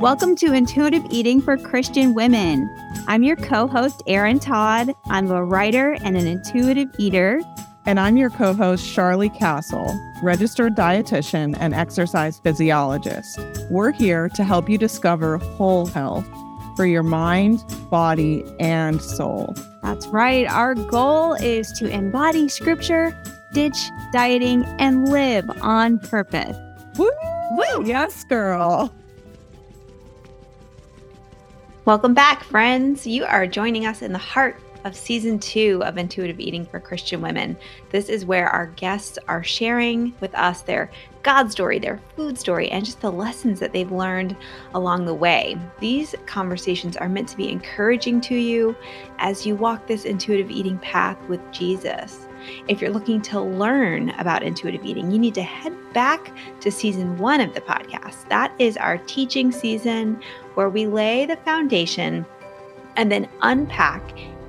Welcome to Intuitive Eating for Christian Women. I'm your co host, Erin Todd. I'm a writer and an intuitive eater. And I'm your co host, Charlie Castle, registered dietitian and exercise physiologist. We're here to help you discover whole health for your mind, body, and soul. That's right. Our goal is to embody scripture, ditch dieting, and live on purpose. Woo! Woo! Yes, girl. Welcome back, friends. You are joining us in the heart of season two of Intuitive Eating for Christian Women. This is where our guests are sharing with us their God story, their food story, and just the lessons that they've learned along the way. These conversations are meant to be encouraging to you as you walk this intuitive eating path with Jesus. If you're looking to learn about intuitive eating, you need to head back to season one of the podcast. That is our teaching season where we lay the foundation and then unpack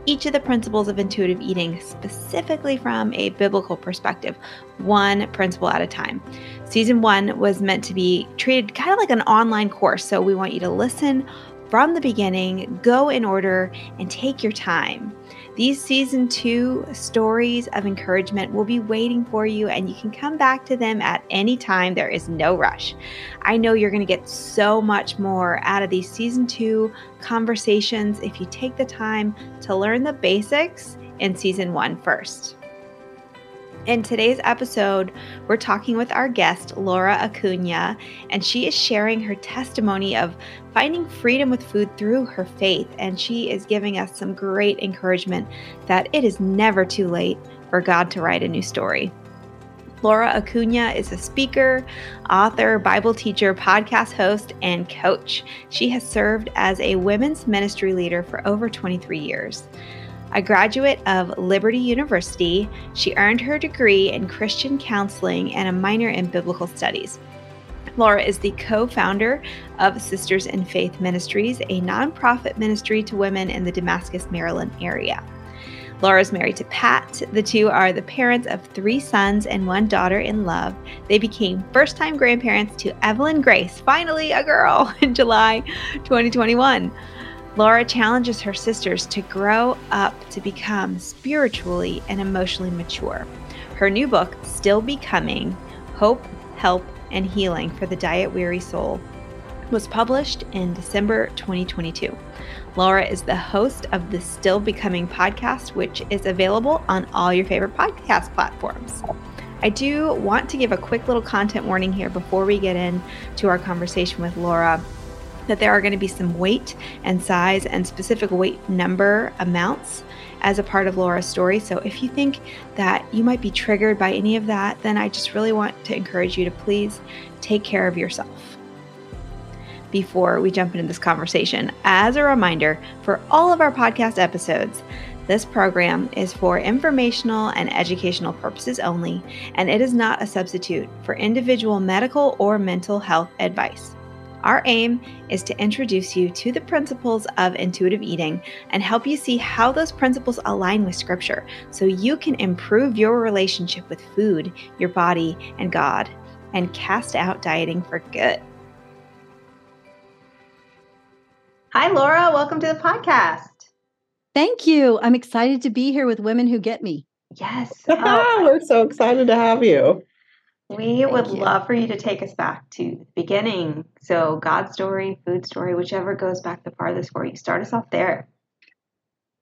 each of the principles of intuitive eating specifically from a biblical perspective, one principle at a time. Season one was meant to be treated kind of like an online course. So we want you to listen from the beginning, go in order, and take your time. These season two stories of encouragement will be waiting for you, and you can come back to them at any time. There is no rush. I know you're going to get so much more out of these season two conversations if you take the time to learn the basics in season one first. In today's episode, we're talking with our guest, Laura Acuña, and she is sharing her testimony of finding freedom with food through her faith. And she is giving us some great encouragement that it is never too late for God to write a new story. Laura Acuña is a speaker, author, Bible teacher, podcast host, and coach. She has served as a women's ministry leader for over 23 years. A graduate of Liberty University, she earned her degree in Christian counseling and a minor in biblical studies. Laura is the co founder of Sisters in Faith Ministries, a nonprofit ministry to women in the Damascus, Maryland area. Laura is married to Pat. The two are the parents of three sons and one daughter in love. They became first time grandparents to Evelyn Grace, finally a girl, in July 2021. Laura challenges her sisters to grow up to become spiritually and emotionally mature. Her new book, Still Becoming Hope, Help, and Healing for the Diet Weary Soul, was published in December 2022. Laura is the host of the Still Becoming podcast, which is available on all your favorite podcast platforms. I do want to give a quick little content warning here before we get into our conversation with Laura that there are going to be some weight and size and specific weight number amounts as a part of Laura's story. So if you think that you might be triggered by any of that, then I just really want to encourage you to please take care of yourself. Before we jump into this conversation, as a reminder for all of our podcast episodes, this program is for informational and educational purposes only, and it is not a substitute for individual medical or mental health advice. Our aim is to introduce you to the principles of intuitive eating and help you see how those principles align with Scripture so you can improve your relationship with food, your body, and God, and cast out dieting for good. Hi, Laura. Welcome to the podcast. Thank you. I'm excited to be here with Women Who Get Me. Yes. Oh, We're so excited to have you. We would you. love for you to take us back to the beginning. So, God story, food story, whichever goes back the farthest for you. Start us off there.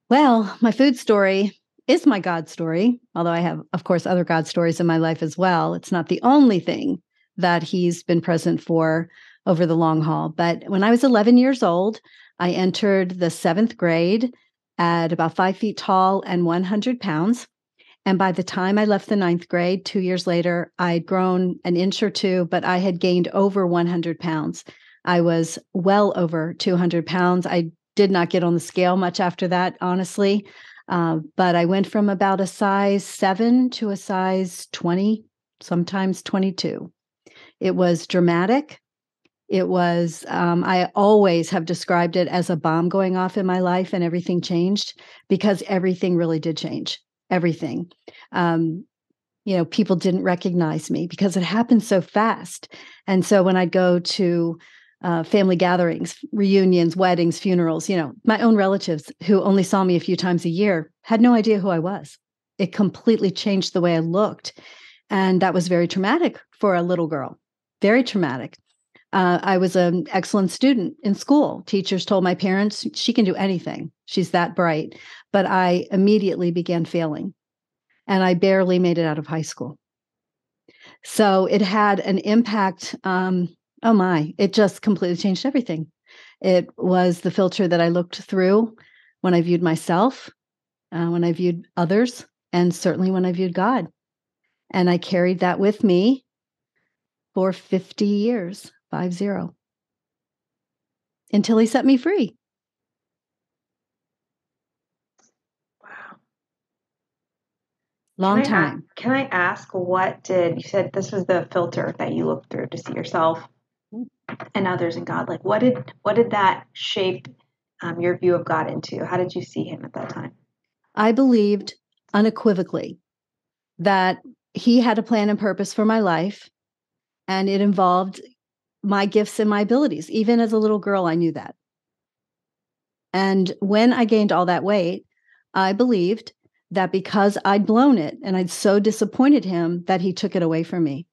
Well, my food story is my God story, although I have, of course, other God stories in my life as well. It's not the only thing that He's been present for over the long haul. But when I was 11 years old, I entered the seventh grade at about five feet tall and 100 pounds. And by the time I left the ninth grade, two years later, I'd grown an inch or two, but I had gained over 100 pounds. I was well over 200 pounds. I did not get on the scale much after that, honestly. Uh, but I went from about a size seven to a size 20, sometimes 22. It was dramatic. It was, um, I always have described it as a bomb going off in my life and everything changed because everything really did change everything. Um, you know, people didn't recognize me because it happened so fast. And so when I'd go to uh, family gatherings, reunions, weddings, funerals, you know, my own relatives who only saw me a few times a year had no idea who I was. It completely changed the way I looked. And that was very traumatic for a little girl, very traumatic. Uh, I was an excellent student in school. Teachers told my parents she can do anything. She's that bright. But I immediately began failing and I barely made it out of high school. So it had an impact. Um, oh my, it just completely changed everything. It was the filter that I looked through when I viewed myself, uh, when I viewed others, and certainly when I viewed God. And I carried that with me for 50 years, five zero, until he set me free. Long Can I time. can I ask what did you said this was the filter that you looked through to see yourself and others in God? Like what did what did that shape um, your view of God into? How did you see Him at that time? I believed unequivocally that he had a plan and purpose for my life, and it involved my gifts and my abilities. Even as a little girl, I knew that. And when I gained all that weight, I believed that because I'd blown it and I'd so disappointed him that he took it away from me,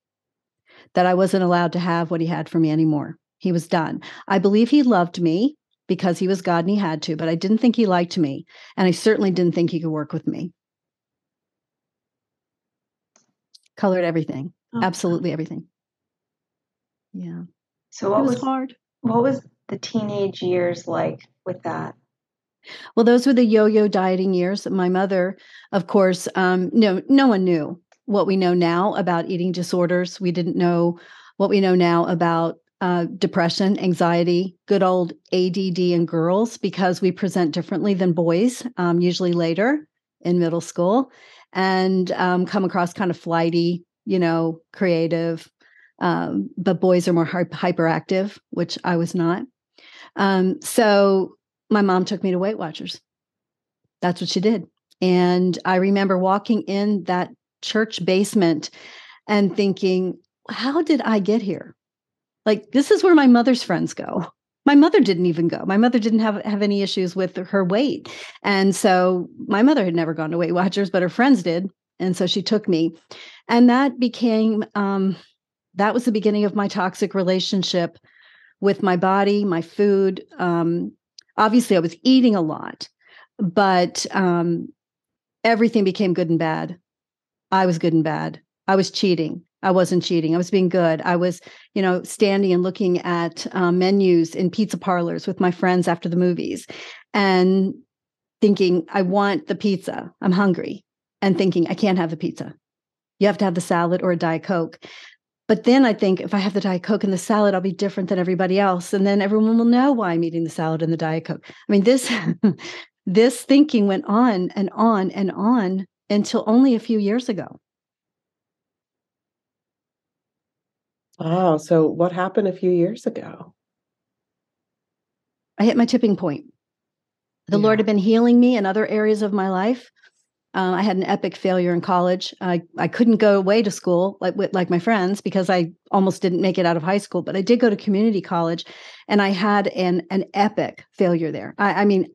that I wasn't allowed to have what he had for me anymore. He was done. I believe he loved me because he was God and he had to, but I didn't think he liked me. And I certainly didn't think he could work with me. Colored everything, Oh, absolutely everything. Yeah. So what it was, was hard. what was the teenage years like with that? Well, those were the yo-yo dieting years. My mother, of course, um, no, no one knew what we know now about eating disorders. We didn't know what we know now about uh, depression, anxiety, good old ADD in girls because we present differently than boys, um, usually later in middle school, and um, come across kind of flighty, you know, creative. Um, but boys are more hyperactive, which I was not. Um, so my mom took me to Weight Watchers. That's what she did. And I remember walking in that church basement and thinking, how did I get here? Like, this is where my mother's friends go. My mother didn't even go. My mother didn't have, have any issues with her weight. And so my mother had never gone to Weight Watchers, but her friends did. And so she took me. And that became, um, that was the beginning of my toxic relationship with my body, my food. Um, obviously, I was eating a lot, but um, everything became good and bad. I was good and bad. I was cheating. I wasn't cheating. I was being good. I was, you know, standing and looking at um, menus in pizza parlors with my friends after the movies and thinking, I want the pizza. I'm hungry. And thinking, I can't have the pizza. You have to have the salad or a Diet Coke. But then I think if I have the Diet Coke and the salad, I'll be different than everybody else. And then everyone will know why I'm eating the salad and the Diet Coke. I mean, this this thinking went on and on and on until only a few years ago. Wow. So what happened a few years ago? I hit my tipping point. The Lord had been healing me in other areas of my life. Uh, I had an epic failure in college. I, I couldn't go away to school like like my friends because I almost didn't make it out of high school. But I did go to community college, and I had an an epic failure there. I, I mean,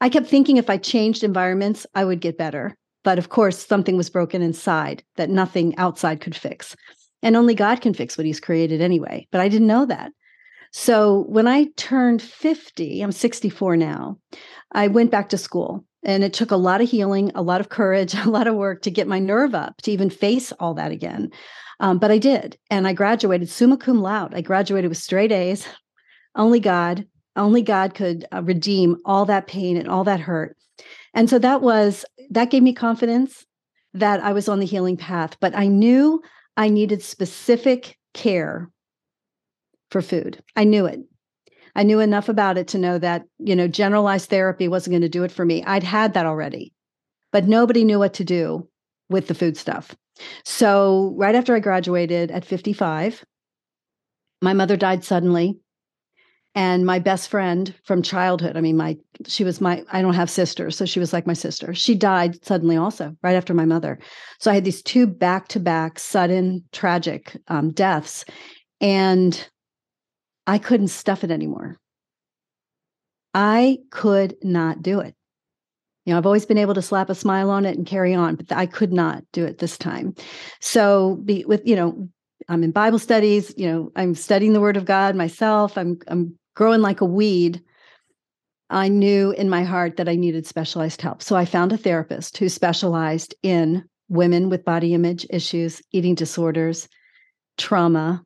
I kept thinking if I changed environments, I would get better. But of course, something was broken inside that nothing outside could fix, and only God can fix what He's created anyway. But I didn't know that. So when I turned 50, I'm 64 now, I went back to school. And it took a lot of healing, a lot of courage, a lot of work to get my nerve up to even face all that again. Um, but I did. And I graduated summa cum laude. I graduated with straight A's. Only God, only God could uh, redeem all that pain and all that hurt. And so that was, that gave me confidence that I was on the healing path. But I knew I needed specific care for food. I knew it. I knew enough about it to know that, you know, generalized therapy wasn't going to do it for me. I'd had that already, but nobody knew what to do with the food stuff. So, right after I graduated at 55, my mother died suddenly. And my best friend from childhood, I mean, my she was my I don't have sisters, so she was like my sister. She died suddenly also, right after my mother. So I had these two back-to-back sudden tragic um, deaths. And I couldn't stuff it anymore. I could not do it. You know, I've always been able to slap a smile on it and carry on, but I could not do it this time. So, be with you know, I'm in Bible studies. You know, I'm studying the Word of God myself. I'm I'm growing like a weed. I knew in my heart that I needed specialized help. So I found a therapist who specialized in women with body image issues, eating disorders, trauma,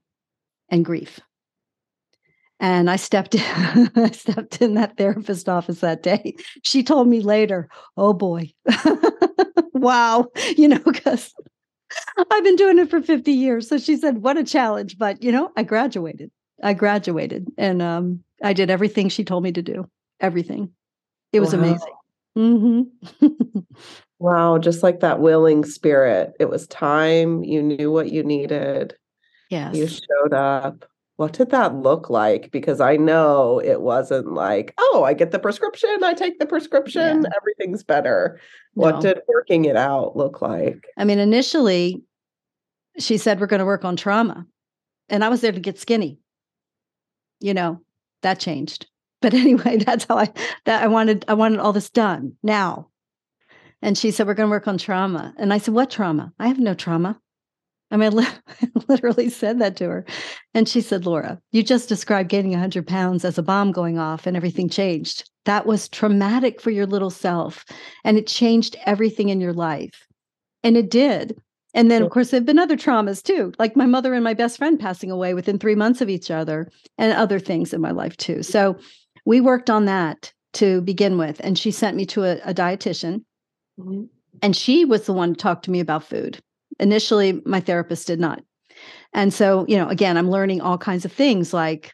and grief. And I stepped in, I stepped in that therapist office that day. She told me later, oh boy, wow, you know, because I've been doing it for 50 years. So she said, what a challenge. But, you know, I graduated. I graduated and um, I did everything she told me to do, everything. It was wow. amazing. Mm-hmm. wow. Just like that willing spirit. It was time. You knew what you needed. Yes. You showed up what did that look like? Because I know it wasn't like, oh, I get the prescription, I take the prescription, yeah. everything's better. No. What did working it out look like? I mean, initially, she said, we're going to work on trauma. And I was there to get skinny. You know, that changed. But anyway, that's how I that I wanted I wanted all this done now. And she said, We're going to work on trauma. And I said, What trauma? I have no trauma. I mean, I literally said that to her. And she said, Laura, you just described gaining 100 pounds as a bomb going off and everything changed. That was traumatic for your little self. And it changed everything in your life. And it did. And then, of course, there have been other traumas too, like my mother and my best friend passing away within three months of each other, and other things in my life too. So we worked on that to begin with. And she sent me to a, a dietitian. Mm-hmm. And she was the one to talk to me about food Initially, my therapist did not. And so, you know, again, I'm learning all kinds of things like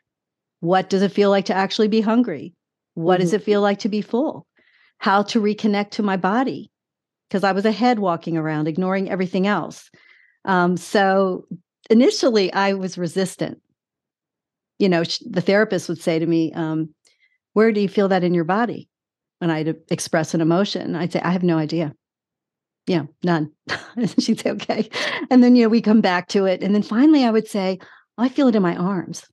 what does it feel like to actually be hungry? What mm-hmm. does it feel like to be full? How to reconnect to my body? Because I was a head walking around, ignoring everything else. Um, so initially, I was resistant. You know, the therapist would say to me, um, Where do you feel that in your body? When I'd express an emotion, I'd say, I have no idea yeah, none. she'd say, okay. And then, you know, we come back to it. And then finally I would say, oh, I feel it in my arms.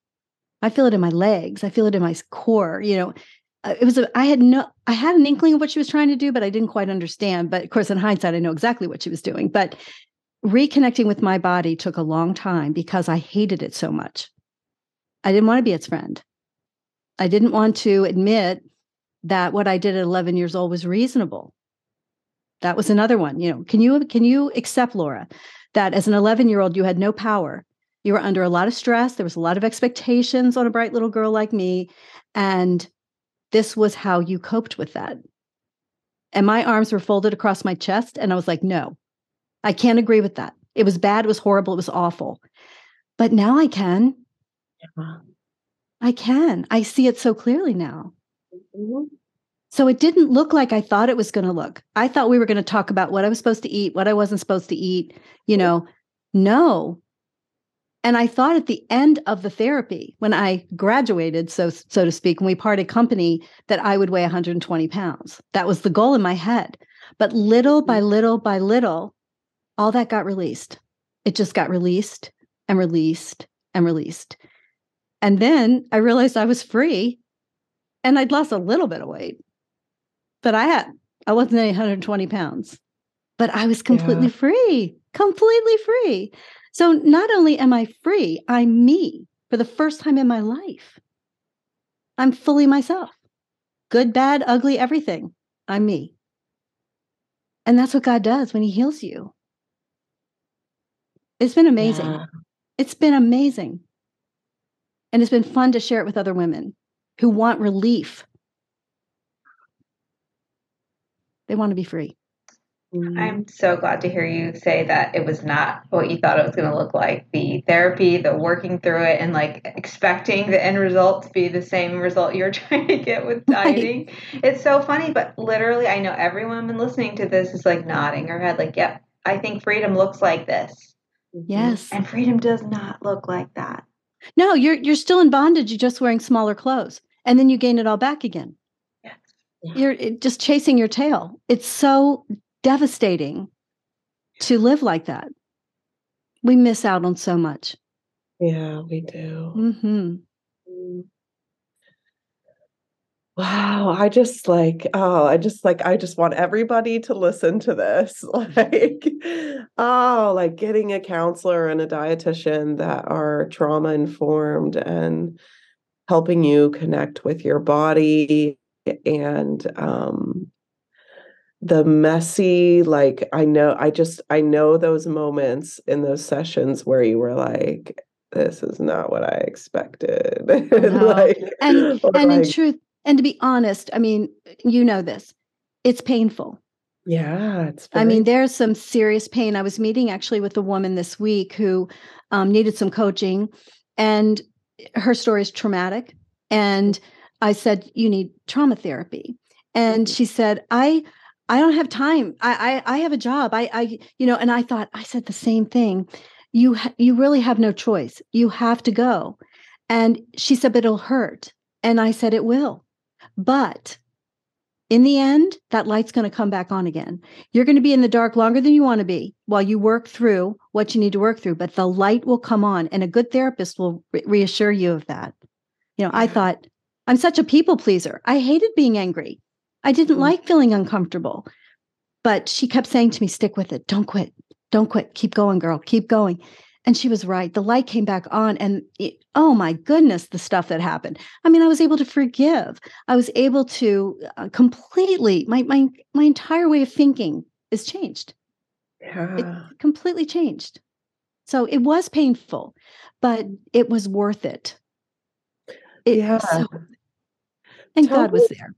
I feel it in my legs. I feel it in my core. You know, uh, it was, a, I had no, I had an inkling of what she was trying to do, but I didn't quite understand. But of course, in hindsight, I know exactly what she was doing. But reconnecting with my body took a long time because I hated it so much. I didn't want to be its friend. I didn't want to admit that what I did at 11 years old was reasonable that was another one. You know, can you can you accept Laura that as an 11 year old you had no power? You were under a lot of stress. There was a lot of expectations on a bright little girl like me, and this was how you coped with that. And my arms were folded across my chest, and I was like, no, I can't agree with that. It was bad. It was horrible. It was awful. But now I can. Yeah. I can. I see it so clearly now. Mm-hmm. So it didn't look like I thought it was going to look. I thought we were going to talk about what I was supposed to eat, what I wasn't supposed to eat, you know. No. And I thought at the end of the therapy, when I graduated, so so to speak, when we parted company, that I would weigh 120 pounds. That was the goal in my head. But little by mm. little by little, all that got released. It just got released and released and released. And then I realized I was free and I'd lost a little bit of weight but I had I wasn't 120 pounds, but I was completely yeah. free, completely free. So not only am I free, I'm me for the first time in my life. I'm fully myself. Good, bad, ugly, everything. I'm me. And that's what God does when he heals you. It's been amazing. Yeah. It's been amazing. And it's been fun to share it with other women who want relief They want to be free. Mm-hmm. I'm so glad to hear you say that it was not what you thought it was going to look like. The therapy, the working through it, and like expecting the end result to be the same result you're trying to get with dieting. Right. It's so funny, but literally, I know every woman listening to this is like nodding her head, like, yep, I think freedom looks like this. Yes. And freedom does not look like that. No, you're you're still in bondage. You're just wearing smaller clothes. And then you gain it all back again. You're just chasing your tail. It's so devastating to live like that. We miss out on so much. Yeah, we do. Mm-hmm. Wow, I just like, oh, I just like, I just want everybody to listen to this. Like, oh, like getting a counselor and a dietitian that are trauma informed and helping you connect with your body and um the messy like i know i just i know those moments in those sessions where you were like this is not what i expected like, and and like, in truth and to be honest, I mean, you know this, it's painful. Yeah, it's. I mean, there's some serious pain. I was meeting actually with a woman this week who um, needed some coaching, and her story is traumatic. And I said, "You need trauma therapy," and mm-hmm. she said, "I." I don't have time. I, I I have a job. I I you know, and I thought I said the same thing. You ha- you really have no choice. You have to go. And she said, but it'll hurt. And I said, it will. But in the end, that light's going to come back on again. You're going to be in the dark longer than you want to be while you work through what you need to work through, but the light will come on, and a good therapist will re- reassure you of that. You know, I thought, I'm such a people pleaser. I hated being angry. I didn't mm-hmm. like feeling uncomfortable. But she kept saying to me, stick with it. Don't quit. Don't quit. Keep going, girl. Keep going. And she was right. The light came back on, and it, oh my goodness, the stuff that happened. I mean, I was able to forgive. I was able to uh, completely my my my entire way of thinking is changed. Yeah. It completely changed. So it was painful, but it was worth it. it yeah. So, and Tell God was there.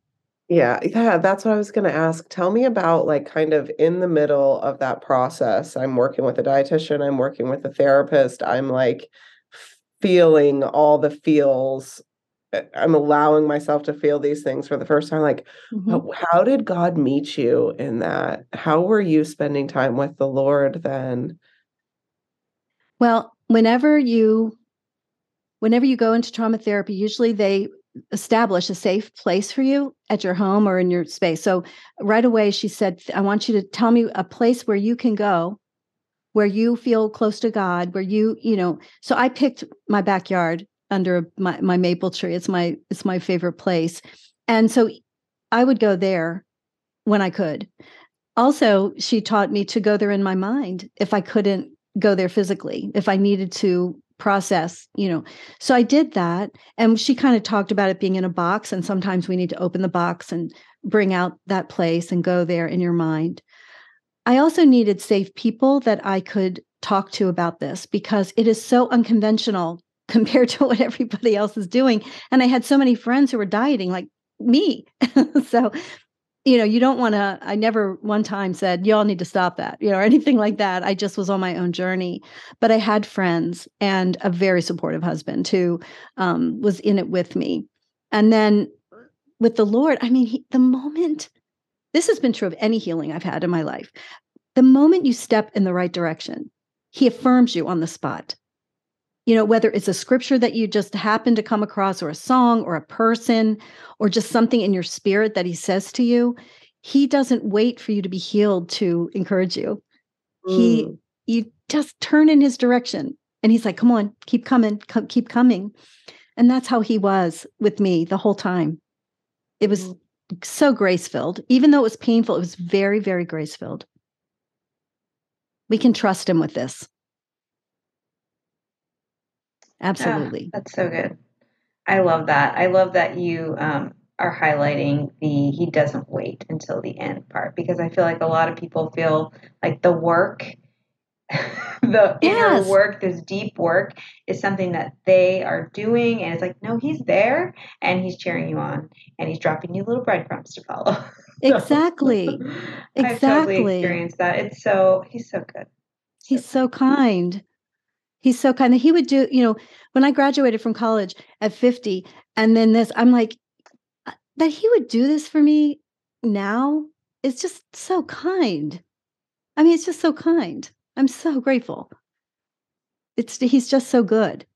Yeah, yeah, that's what I was going to ask. Tell me about like kind of in the middle of that process. I'm working with a dietitian, I'm working with a therapist. I'm like feeling all the feels. Eh, I'm allowing myself to feel these things for the first time. Like, mm-hmm. how did God meet you in that? How were you spending time with the Lord then? Well, whenever you whenever you go into trauma therapy, usually they establish a safe place for you at your home or in your space. So right away she said, I want you to tell me a place where you can go where you feel close to God, where you, you know, so I picked my backyard under my, my maple tree. It's my it's my favorite place. And so I would go there when I could. Also, she taught me to go there in my mind if I couldn't go there physically, if I needed to process, you know. So I did that. And she kind of talked about it being in a box. And sometimes we need to open the box and bring out that place and go there in your mind. I also needed safe people that I could talk to about this because it is so unconventional compared to what everybody else is doing. And I had so many friends who were dieting like me. so you know, you don't want to. I never one time said, y'all need to stop that, you know, or anything like that. I just was on my own journey. But I had friends and a very supportive husband who um, was in it with me. And then with the Lord, I mean, he, the moment, this has been true of any healing I've had in my life, the moment you step in the right direction, he affirms you on the spot you know, whether it's a scripture that you just happen to come across, or a song, or a person, or just something in your spirit that he says to you, he doesn't wait for you to be healed to encourage you. Mm. He, you just turn in his direction and he's like, come on, keep coming, keep coming. And that's how he was with me the whole time. It was mm. so grace filled. Even though it was painful, it was very, very grace filled. We can trust him with this. Absolutely. that's so good. I love that. I love that you um, are highlighting the he doesn't wait until the end part because I feel like a lot of people feel like the work, the yes. inner work, this deep work is something that they are doing. And it's like, no, he's there and he's cheering you on and he's dropping you little breadcrumbs to follow. exactly. exactly. I've totally experienced that. It's so, he's so good. He's so kind. He's so kind. He would do, you know, when I graduated from college at 50, and then this, I'm like, uh, that he would do this for me now is just so kind. I mean, it's just so kind. I'm so grateful. It's he's just so good.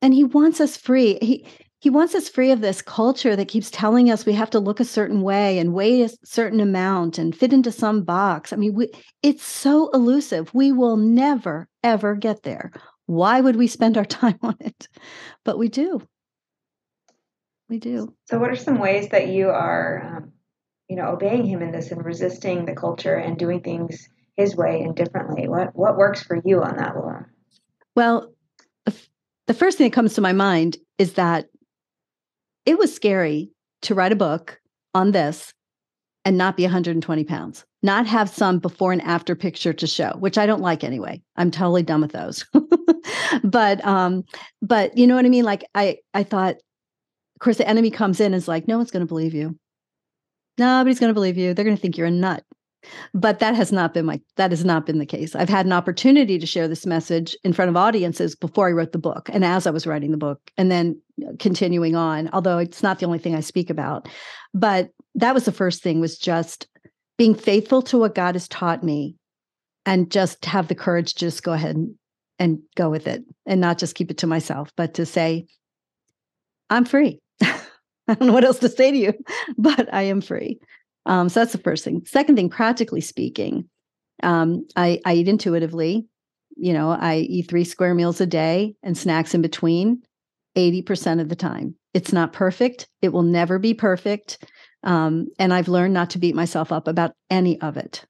And he wants us free. He he wants us free of this culture that keeps telling us we have to look a certain way and weigh a certain amount and fit into some box. I mean, we, it's so elusive. We will never, ever get there. Why would we spend our time on it? But we do. We do. So, what are some ways that you are, um, you know, obeying him in this and resisting the culture and doing things his way and differently? What what works for you on that, Laura? Well, the first thing that comes to my mind is that it was scary to write a book on this and not be 120 pounds, not have some before and after picture to show, which I don't like anyway. I'm totally done with those. but um, but you know what I mean? Like I I thought, of course, the enemy comes in and is like, no one's going to believe you. Nobody's going to believe you. They're going to think you're a nut but that has not been my that has not been the case. I've had an opportunity to share this message in front of audiences before i wrote the book and as i was writing the book and then uh, continuing on although it's not the only thing i speak about. But that was the first thing was just being faithful to what god has taught me and just have the courage to just go ahead and, and go with it and not just keep it to myself but to say i'm free. I don't know what else to say to you, but I am free. Um, so that's the first thing. Second thing, practically speaking, um, I, I eat intuitively. You know, I eat three square meals a day and snacks in between 80% of the time. It's not perfect. It will never be perfect. Um, and I've learned not to beat myself up about any of it,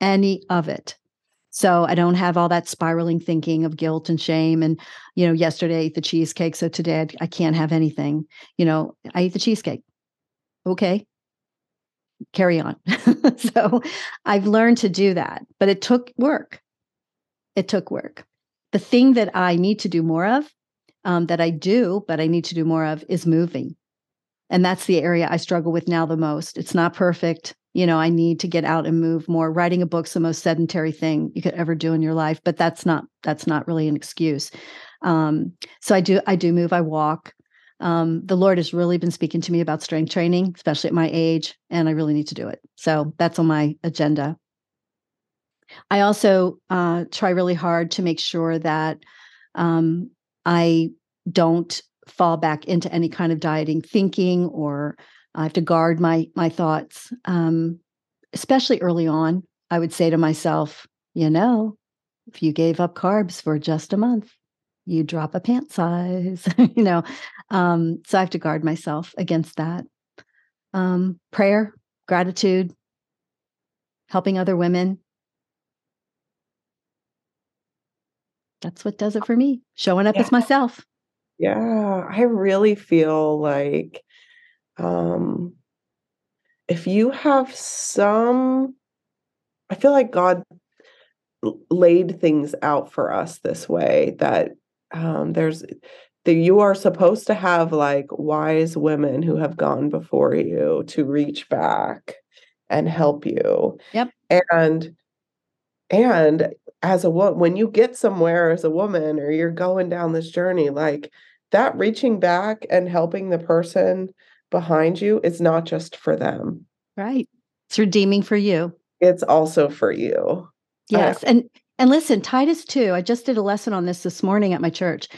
any of it. So I don't have all that spiraling thinking of guilt and shame. And, you know, yesterday I ate the cheesecake. So today I, I can't have anything. You know, I eat the cheesecake. Okay carry on. so I've learned to do that, but it took work. It took work. The thing that I need to do more of, um, that I do, but I need to do more of, is moving. And that's the area I struggle with now the most. It's not perfect. You know, I need to get out and move more. Writing a book's the most sedentary thing you could ever do in your life, but that's not that's not really an excuse. Um, so I do I do move. I walk. Um, the Lord has really been speaking to me about strength training, especially at my age, and I really need to do it. So that's on my agenda. I also uh, try really hard to make sure that um, I don't fall back into any kind of dieting thinking, or I have to guard my my thoughts, um, especially early on. I would say to myself, you know, if you gave up carbs for just a month, you drop a pant size, you know. Um, so I have to guard myself against that. Um, prayer, gratitude, helping other women. That's what does it for me. Showing up yeah. as myself. Yeah, I really feel like um if you have some I feel like God laid things out for us this way that um, there's that you are supposed to have like wise women who have gone before you to reach back and help you. Yep. And and as a woman, when you get somewhere as a woman or you're going down this journey, like that reaching back and helping the person behind you is not just for them. Right. It's redeeming for you. It's also for you. Yes. and and listen, Titus 2, I just did a lesson on this this morning at my church.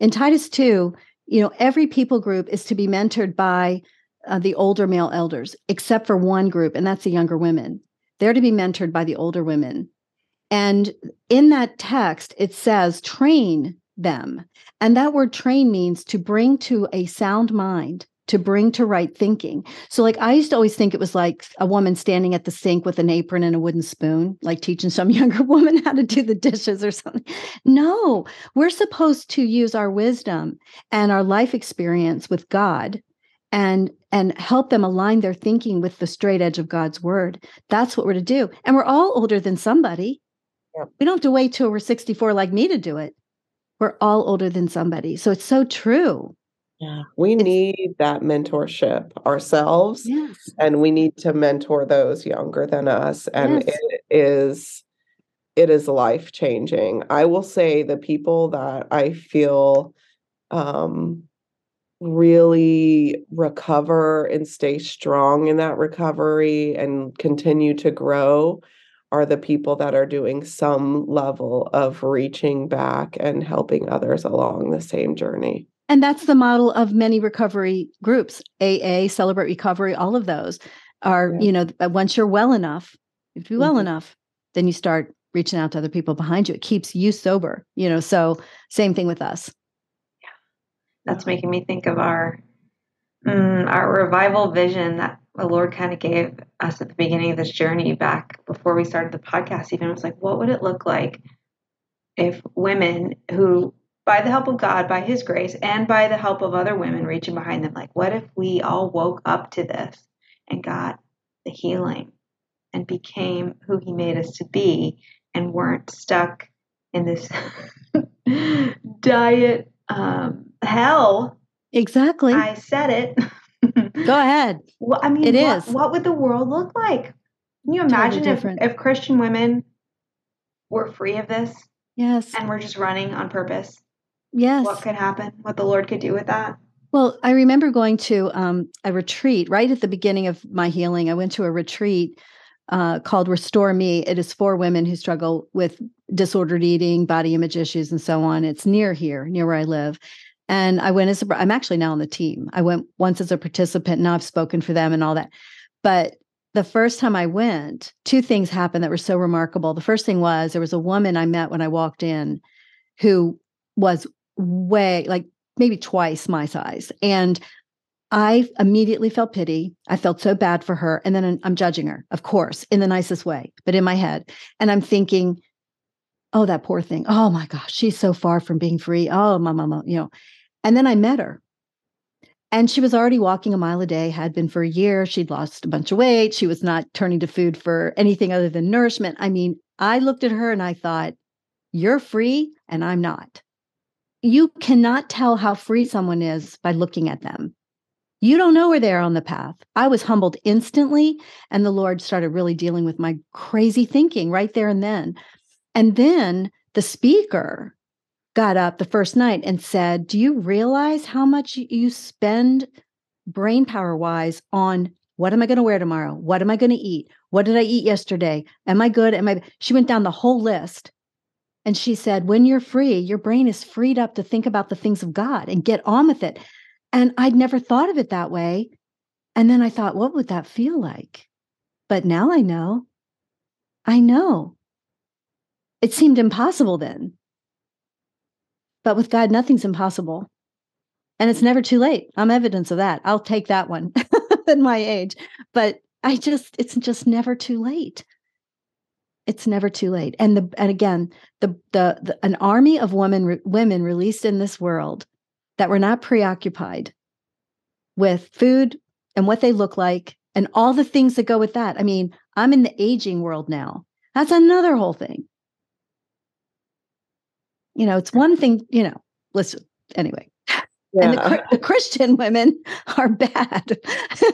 In Titus 2, you know, every people group is to be mentored by uh, the older male elders, except for one group, and that's the younger women. They're to be mentored by the older women. And in that text, it says, train them. And that word train means to bring to a sound mind to bring to right thinking. So, like, I used to always think it was like a woman standing at the sink with an apron and a wooden spoon, like teaching some younger woman how to do the dishes or something. No, we're supposed to use our wisdom and our life experience with God and and help them align their thinking with the straight edge of God's word. That's what we're to do. And we're all older than somebody. Yep. We don't have to wait till we're 64 like me to do it. We're all older than somebody. So it's so true. Yeah. We it's, need that mentorship ourselves. Yes. And we need to mentor those younger than us. And yes. it is it is life changing. I will say the people that I feel um really recover and stay strong in that recovery and continue to grow are the people that are doing some level of reaching back and helping others along the same journey. And that's the model of many recovery groups, AA, Celebrate Recovery, all of those are, yeah. you know, once you're well enough, if you're well mm-hmm. enough, then you start reaching out to other people behind you. It keeps you sober, you know. So same thing with us. Yeah, that's making me think of our mm, our revival vision that the Lord kind of gave us at the beginning of this journey back before we started the podcast. Even was like, what would it look like if women who by the help of God, by His grace, and by the help of other women reaching behind them. Like, what if we all woke up to this and got the healing and became who He made us to be and weren't stuck in this diet um, hell? Exactly. I said it. Go ahead. Well, I mean, it what, is. what would the world look like? Can you imagine totally if, if Christian women were free of this Yes. and we're just running on purpose? Yes. What could happen? What the Lord could do with that? Well, I remember going to um, a retreat right at the beginning of my healing. I went to a retreat uh, called Restore Me. It is for women who struggle with disordered eating, body image issues, and so on. It's near here, near where I live. And I went as a, I'm actually now on the team. I went once as a participant. Now I've spoken for them and all that. But the first time I went, two things happened that were so remarkable. The first thing was there was a woman I met when I walked in who was way like maybe twice my size. And I immediately felt pity. I felt so bad for her. And then I'm judging her, of course, in the nicest way, but in my head. And I'm thinking, oh, that poor thing. Oh my gosh, she's so far from being free. Oh, my mama, you know. And then I met her. And she was already walking a mile a day, had been for a year. She'd lost a bunch of weight. She was not turning to food for anything other than nourishment. I mean, I looked at her and I thought, you're free and I'm not. You cannot tell how free someone is by looking at them. You don't know where they are on the path. I was humbled instantly, and the Lord started really dealing with my crazy thinking right there and then. And then the speaker got up the first night and said, Do you realize how much you spend brain power wise on what am I going to wear tomorrow? What am I going to eat? What did I eat yesterday? Am I good? Am I? She went down the whole list. And she said, When you're free, your brain is freed up to think about the things of God and get on with it. And I'd never thought of it that way. And then I thought, What would that feel like? But now I know. I know. It seemed impossible then. But with God, nothing's impossible. And it's never too late. I'm evidence of that. I'll take that one at my age. But I just, it's just never too late it's never too late and the and again the the, the an army of women re, women released in this world that were not preoccupied with food and what they look like and all the things that go with that i mean i'm in the aging world now that's another whole thing you know it's one thing you know listen anyway yeah. and the, the, Christian women are bad.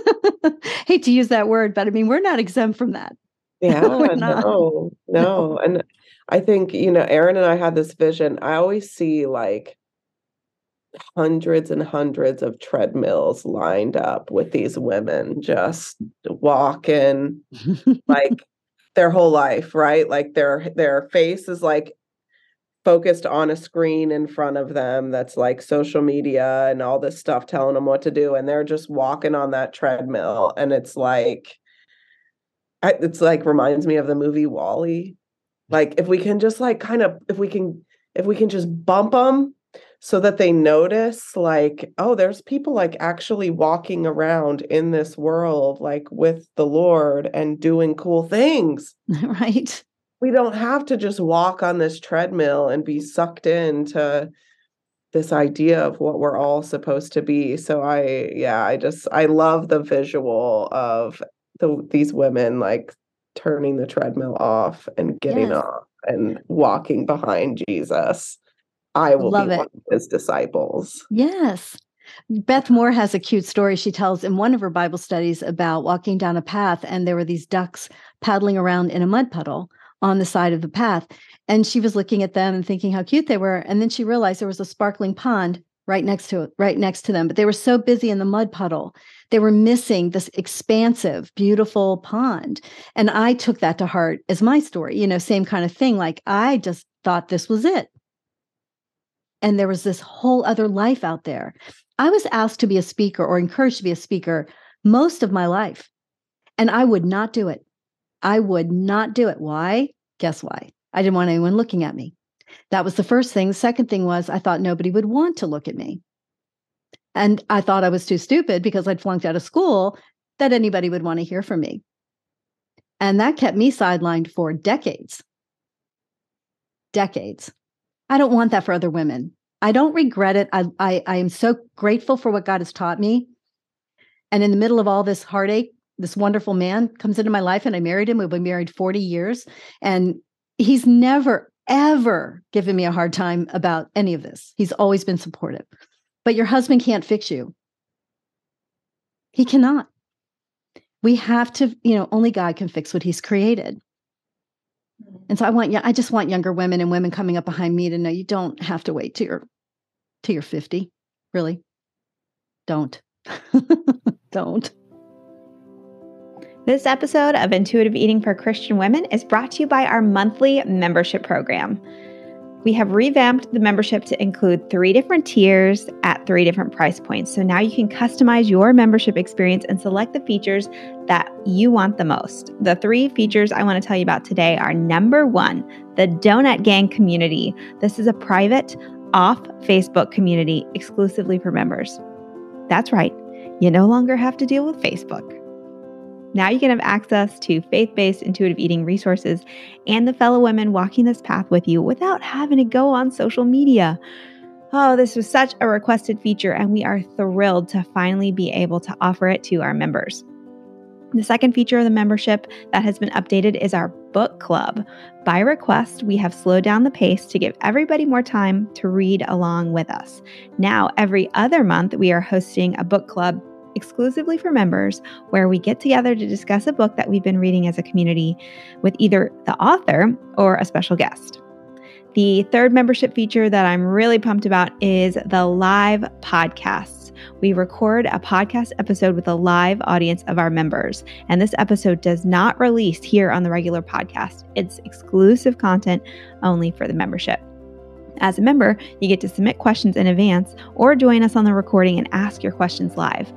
Hate to use that word, but I mean, we're not exempt from that. Yeah, no, no. And I think, you know, Erin and I had this vision. I always see like hundreds and hundreds of treadmills lined up with these women just walking like their whole life, right? Like their their face is like focused on a screen in front of them that's like social media and all this stuff telling them what to do and they're just walking on that treadmill and it's like I, it's like reminds me of the movie WALL-E. Like if we can just like kind of if we can if we can just bump them so that they notice like oh there's people like actually walking around in this world like with the Lord and doing cool things. Right. We don't have to just walk on this treadmill and be sucked into this idea of what we're all supposed to be. So I yeah, I just I love the visual of the these women like turning the treadmill off and getting yes. off and walking behind Jesus. I will Love be it. one of his disciples. Yes. Beth Moore has a cute story she tells in one of her Bible studies about walking down a path, and there were these ducks paddling around in a mud puddle on the side of the path. And she was looking at them and thinking how cute they were. And then she realized there was a sparkling pond right next to it, right next to them. But they were so busy in the mud puddle, they were missing this expansive, beautiful pond. And I took that to heart as my story, you know, same kind of thing. Like I just thought this was it. And there was this whole other life out there. I was asked to be a speaker or encouraged to be a speaker most of my life. And I would not do it. I would not do it. Why? Guess why? I didn't want anyone looking at me. That was the first thing. The second thing was I thought nobody would want to look at me. And I thought I was too stupid because I'd flunked out of school that anybody would want to hear from me. And that kept me sidelined for decades. Decades. I don't want that for other women. I don't regret it. I, I, I am so grateful for what God has taught me. And in the middle of all this heartache, this wonderful man comes into my life and I married him. We've been married 40 years. And he's never, ever given me a hard time about any of this. He's always been supportive. But your husband can't fix you. He cannot. We have to, you know, only God can fix what he's created. Mm-hmm. And so I want, yeah, I just want younger women and women coming up behind me to know you don't have to wait till you're, till you're 50. Really. Don't. don't. This episode of Intuitive Eating for Christian Women is brought to you by our monthly membership program. We have revamped the membership to include three different tiers at three different price points. So now you can customize your membership experience and select the features that you want the most. The three features I want to tell you about today are number one, the Donut Gang community. This is a private, off Facebook community exclusively for members. That's right, you no longer have to deal with Facebook. Now you can have access to faith based intuitive eating resources and the fellow women walking this path with you without having to go on social media. Oh, this was such a requested feature, and we are thrilled to finally be able to offer it to our members. The second feature of the membership that has been updated is our book club. By request, we have slowed down the pace to give everybody more time to read along with us. Now, every other month, we are hosting a book club exclusively for members where we get together to discuss a book that we've been reading as a community with either the author or a special guest. The third membership feature that I'm really pumped about is the live podcasts. We record a podcast episode with a live audience of our members, and this episode does not release here on the regular podcast. It's exclusive content only for the membership. As a member, you get to submit questions in advance or join us on the recording and ask your questions live.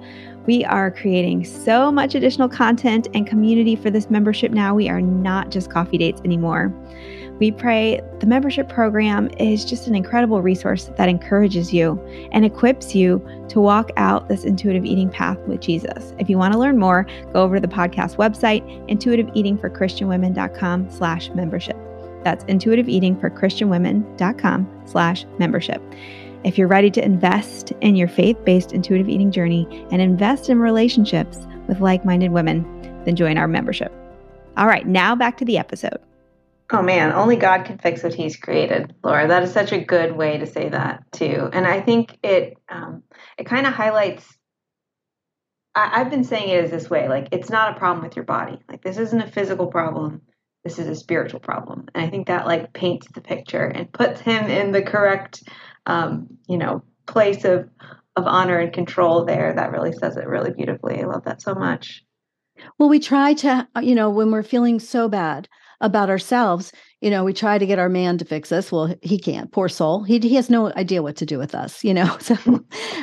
We are creating so much additional content and community for this membership now. We are not just coffee dates anymore. We pray the membership program is just an incredible resource that encourages you and equips you to walk out this intuitive eating path with Jesus. If you want to learn more, go over to the podcast website, intuitiveeatingforchristianwomen.com slash membership. That's intuitiveeatingforchristianwomen.com slash membership. If you're ready to invest in your faith based intuitive eating journey and invest in relationships with like minded women, then join our membership. All right, now back to the episode. Oh man, only God can fix what He's created, Laura. That is such a good way to say that too, and I think it um, it kind of highlights. I, I've been saying it as this way: like it's not a problem with your body. Like this isn't a physical problem. This is a spiritual problem, and I think that like paints the picture and puts Him in the correct um, you know, place of of honor and control there. That really says it really beautifully. I love that so much. Well, we try to, you know, when we're feeling so bad about ourselves, you know, we try to get our man to fix us. Well, he can't. Poor soul. He he has no idea what to do with us. You know, so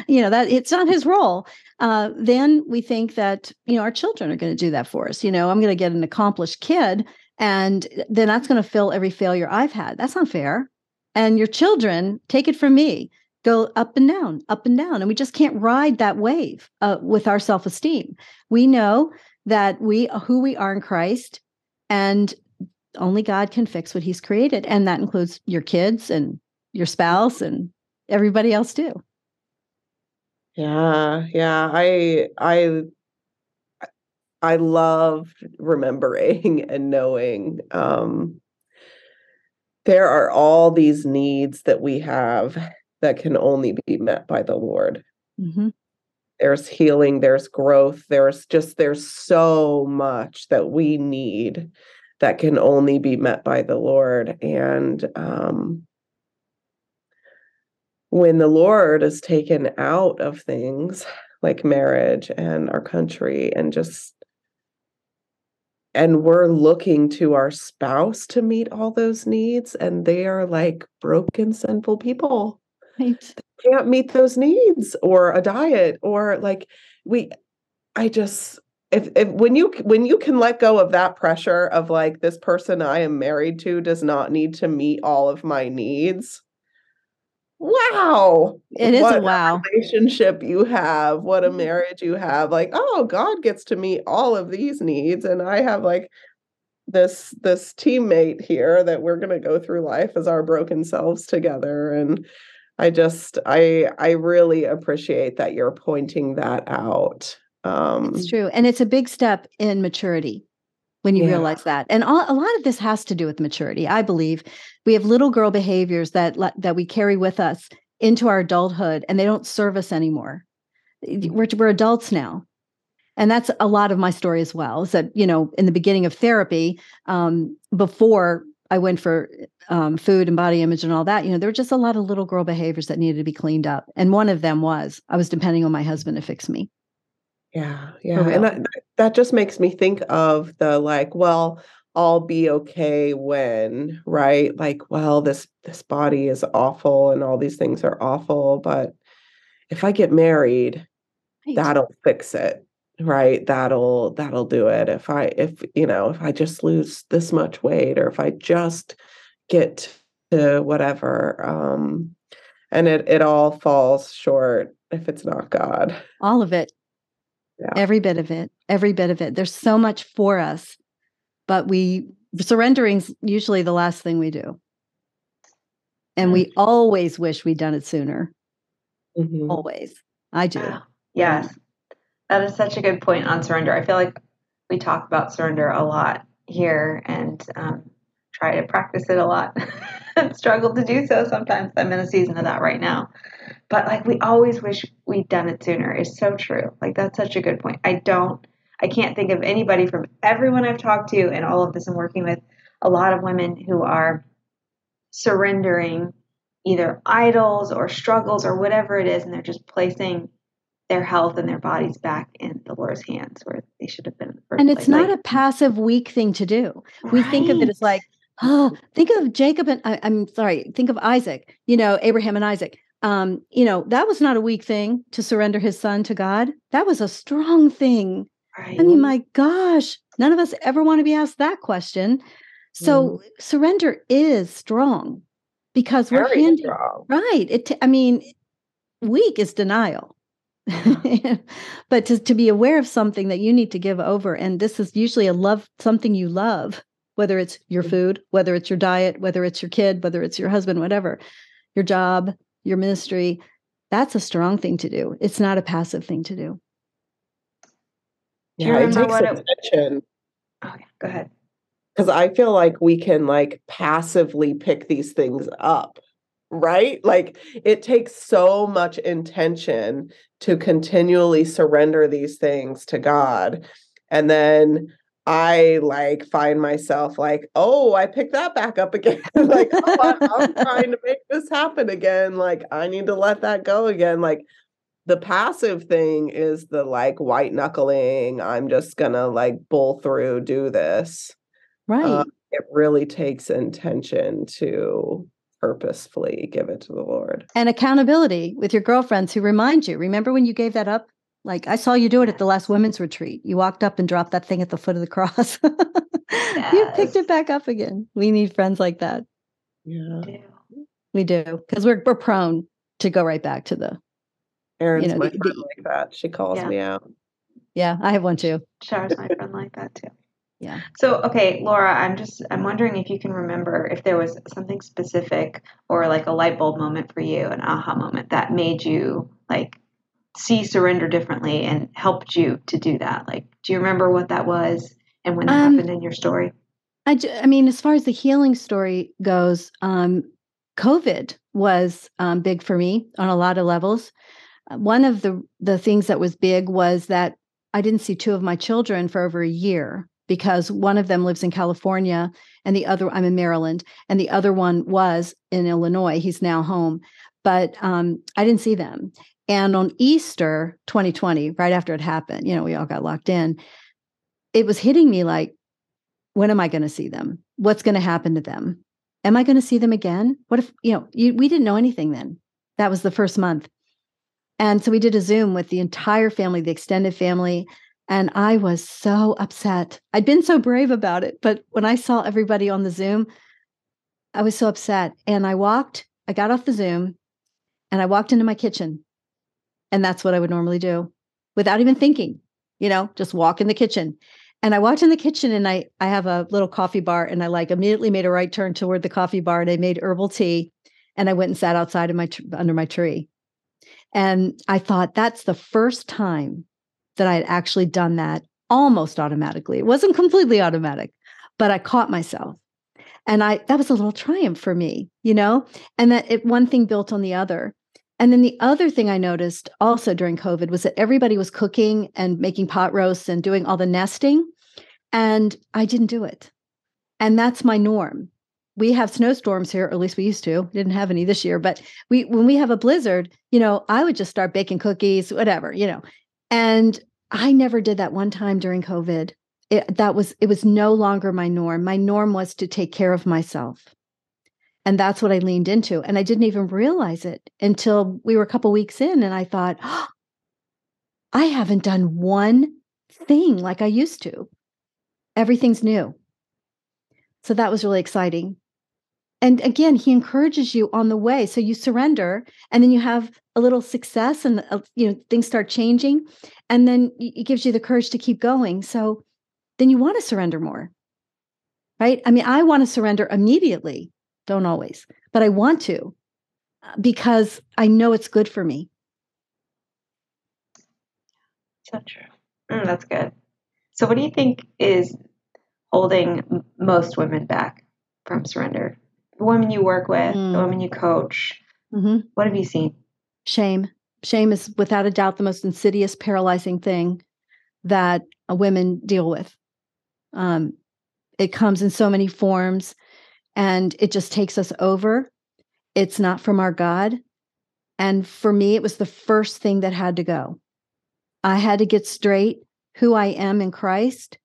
you know that it's not his role. Uh, then we think that you know our children are going to do that for us. You know, I'm going to get an accomplished kid, and then that's going to fill every failure I've had. That's not fair. And your children, take it from me, go up and down, up and down. And we just can't ride that wave uh, with our self esteem. We know that we, who we are in Christ, and only God can fix what He's created. And that includes your kids and your spouse and everybody else too. Yeah, yeah. I I I love remembering and knowing um there are all these needs that we have that can only be met by the Lord. Mm-hmm. There's healing, there's growth, there's just, there's so much that we need that can only be met by the Lord. And um, when the Lord is taken out of things like marriage and our country and just and we're looking to our spouse to meet all those needs and they are like broken sinful people right. can't meet those needs or a diet or like we i just if if when you when you can let go of that pressure of like this person I am married to does not need to meet all of my needs. Wow. It is what a wow. relationship you have, what a Mhm. marriage you have. Like, oh, God gets to meet all of these needs and I have like this this teammate here that we're going to go through life as our broken selves together and I just I I really appreciate that you're pointing that out. Um It's true. And it's a big step in maturity when you Yeah. realize that. And all, a lot of this has to do with maturity. I believe we have little girl behaviors that that we carry with us into our adulthood and they don't serve us anymore. We're, we're adults now. And that's a lot of my story as well. Is that, you know, in the beginning of therapy, um, before I went for um, food and body image and all that, you know, there were just a lot of little girl behaviors that needed to be cleaned up. And one of them was I was depending on my husband to fix me. Yeah, yeah. And that, that that just makes me think of the like, well, I'll be okay when, right? Like, well, this this body is awful and all these things are awful, but if I get married, Right. that'll fix it. Right? That'll that'll do it. If I if you know, if I just lose this much weight or if I just get to whatever um and it it all falls short if it's not God. all of it Yeah. every bit of it every bit of it. There's so much for us but we surrendering's usually the last thing we do. And we always wish we'd done it sooner. Mhm. always. I do. Yes. That is such a good point on surrender. I feel like we talk about surrender a lot here and um, try to practice it a lot struggle to do so sometimes. I'm in a season of that right now. But like we always wish we'd done it sooner is so true. Like that's such a good point. I don't, I can't think of anybody from everyone I've talked to and all of this I'm working with, a lot of women who are surrendering either idols or struggles or whatever it is, and they're just placing their health and their bodies back in the Lord's hands where they should have been. in the first and it's place. not Like, a passive weak thing to do we think of it as like oh think of jacob and I, i'm sorry think of isaac you know abraham and isaac um you know that was not a weak thing to surrender his son to god that was a strong thing right. I mean, my gosh, none of us ever want to be asked that question. So surrender is strong because we're Very handing strong. right. It. I mean, weak is denial. but to, to be aware of something that you need to give over, and this is usually a love, something you love, whether it's your Mhm. food, whether it's your diet, whether it's your kid, whether it's your husband, whatever, your job, your ministry, that's a strong thing to do. It's not a passive thing to do. Do you Yeah, it takes what it- attention okay, go ahead. because I feel like we can like passively pick these things up, right? Like it takes so much intention to continually surrender these things to God. And then I like find myself like, oh, I picked that back up again. like, oh, I, I'm trying to make this happen again. Like, I need to let that go again. Like, the passive thing is the like white knuckling. I'm just gonna like bull through, do this. Right. Uh, it really takes intention to purposefully give it to the Lord. and accountability with your girlfriends who remind you. Remember when you gave that up? Like I saw you do it at the last women's retreat. You walked up and dropped that thing at the foot of the cross. You picked it back up again. We need friends like that. Yeah. We do because we're we're prone to go right back to the. Erin's know, my the- friend the- like that. She calls Yeah. me out. Yeah, I have one too. Shara's my friend like that too. Yeah. So, okay, Laura, I'm just I'm wondering if you can remember if there was something specific or like a light bulb moment for you, an aha moment that made you like see surrender differently and helped you to do that. Like, do you remember what that was and when that Um, happened in your story? I, ju- I mean, as far as the healing story goes, um, COVID was um, big for me on a lot of levels. Uh, One of the the things that was big was that I didn't see two of my children for over a year because one of them lives in California and the other I'm in Maryland and the other one was in Illinois. He's now home, but um, I didn't see them. And on Easter 2020, right after it happened, you know, we all got locked in. It was hitting me like when am I going to see them? What's going to happen to them? Am I going to see them again? What if, you know, you, we didn't know anything then. That was the first month. And so we did a Zoom with the entire family, the extended family. And I was so upset. I'd been so brave about it. But when I saw everybody on the Zoom, I was so upset. And I walked, I got off the Zoom and I walked into my kitchen. And that's what I would normally do without even thinking, you know, just walk in the kitchen. And I walked in the kitchen and I I have a little coffee bar and I like immediately made a right turn toward the coffee bar and I made herbal tea and I went and sat outside of my under my tree. And I thought that's the first time that I had actually done that almost automatically. It wasn't completely automatic, but I caught myself. And I that was a little triumph for me, you know? And that it one thing built on the other. And then the other thing I noticed also during COVID was that everybody was cooking and making pot roasts and doing all the nesting. And I didn't do it. And that's my norm. We have snowstorms here, or at least we used to. Didn't have any this year, but we when we have a blizzard, you know, I would just start baking cookies, whatever, you know. And I never did that one time during COVID. It, that was it was no longer my norm. My norm was to take care of myself. And that's what I leaned into. And I didn't even realize it until we were a couple weeks in and I thought, oh, I haven't done one thing like I used to. Everything's new. So that was really exciting. And again, he encourages you on the way. So you surrender and then you have a little success and uh, you know things start changing and then it gives you the courage to keep going. So then you want to surrender more. Right? I mean, I want to surrender immediately don't always, but I want to uh, because I know it's good for me. So true. Mm, that's good. So, what do you think is holding most women back from surrender? The women you work with, mm. the women you coach. Mm-hmm. What have you seen? Shame. Shame is without a doubt the most insidious, paralyzing thing that women deal with. Um, it comes in so many forms and it just takes us over. It's not from our God. And for me, it was the first thing that had to go. I had to get straight who I am in Christ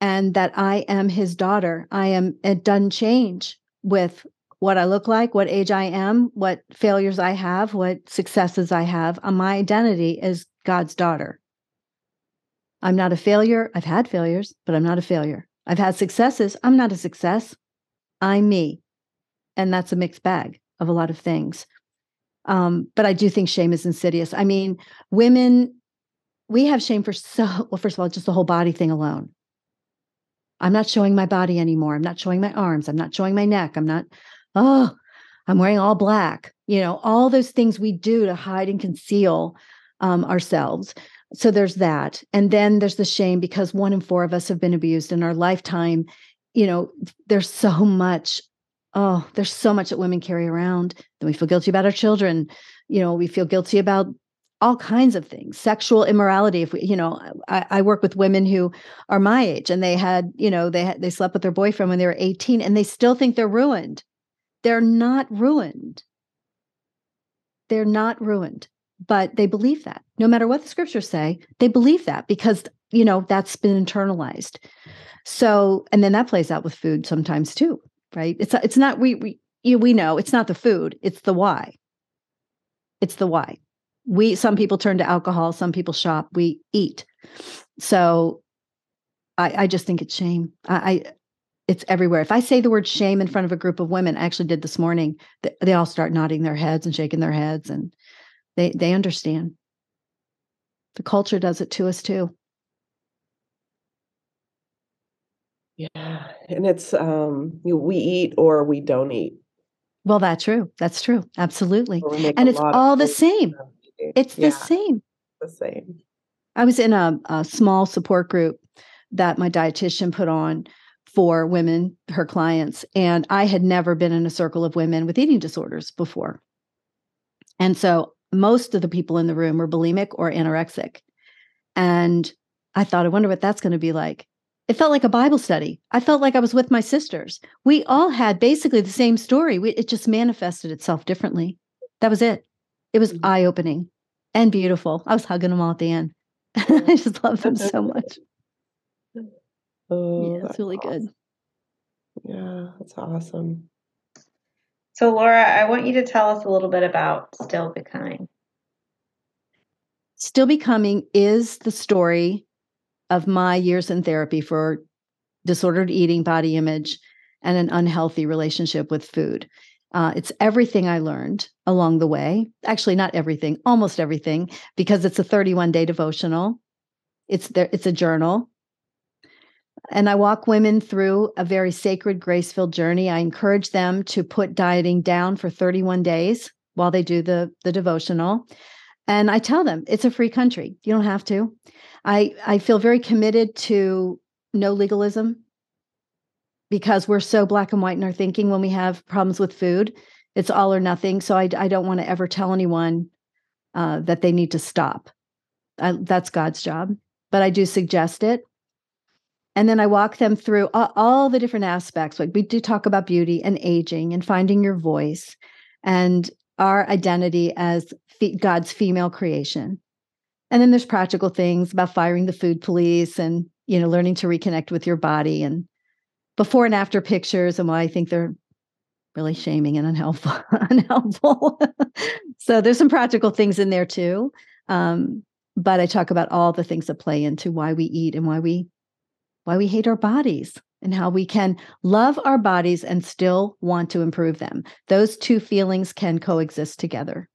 and that I am his daughter. I am, it doesn't change with what I look like, what age I am, what failures I have, what successes I have. Uh, my identity is God's daughter. I'm not a failure. I've had failures, but I'm not a failure. I've had successes. I'm not a success. I'm me. And that's a mixed bag of a lot of things. Um, but I do think shame is insidious. I mean, women, we have shame for so, well, first of all, just the whole body thing alone. I'm not showing my body anymore. I'm not showing my arms. I'm not showing my neck. I'm not, oh, I'm wearing all black. You know, all those things we do to hide and conceal um, ourselves. So there's that. And then there's the shame because one in four of us have been abused in our lifetime you know, there's so much, oh, there's so much that women carry around. Then we feel guilty about our children. You know, we feel guilty about all kinds of things sexual immorality if we you know I, I, work with women who are my age and they had you know they had they slept with their boyfriend when they were 18 and they still think they're ruined they're not ruined they're not ruined but they believe that no matter what the scriptures say they believe that because you know that's been internalized so, and then that plays out with food sometimes too, right? It's it's not we we you, we know it's not the food, it's the why. It's the why. We some people turn to alcohol, some people shop, we eat. So, I I just think it's shame. I, I it's everywhere. If I say the word shame in front of a group of women, I actually did this morning, they, they all start nodding their heads and shaking their heads, and they they understand. The culture does it to us too. Yeah, and it's um you, we eat or we don't eat. Well, that's true. That's true. Absolutely. And it's all the same. It's yeah, the same. The same. I was in a, a small support group that my dietitian put on for women, her clients, and I had never been in a circle of women with eating disorders before. And so most of the people in the room were bulimic or anorexic. And I thought, I wonder what that's going to be like. It felt like a Bible study. I felt like I was with my sisters. We all had basically the same story. We, it just manifested itself differently. That was it. It was mm-hmm. eye opening and beautiful. I was hugging them all at the end. I just love them so much. Oh, yeah, it's really awesome. good. Yeah, that's awesome. So, Laura, I want you to tell us a little bit about Still Becoming. Still Becoming is the story of my years in therapy for disordered eating, body image, and an unhealthy relationship with food. Uh, it's everything I learned along the way. Actually, not everything, almost everything, because it's a 31 day devotional. It's there. It's a journal, and I walk women through a very sacred, grace filled journey. I encourage them to put dieting down for 31 days while they do the the devotional, and I tell them it's a free country. You don't have to. I I feel very committed to no legalism because we're so black and white in our thinking when we have problems with food. It's all or nothing. So I, I don't want to ever tell anyone uh, that they need to stop. I, that's God's job. But I do suggest it. And then I walk them through all, all the different aspects. Like we do talk about beauty and aging and finding your voice and our identity as God's female creation. And then there's practical things about firing the food police and, you know, learning to reconnect with your body and before and after pictures and why I think they're really shaming and unhelpful. unhelpful. so there's some practical things in there too. Um, but I talk about all the things that play into why we eat and why we why we hate our bodies and how we can love our bodies and still want to improve them. Those two feelings can coexist together.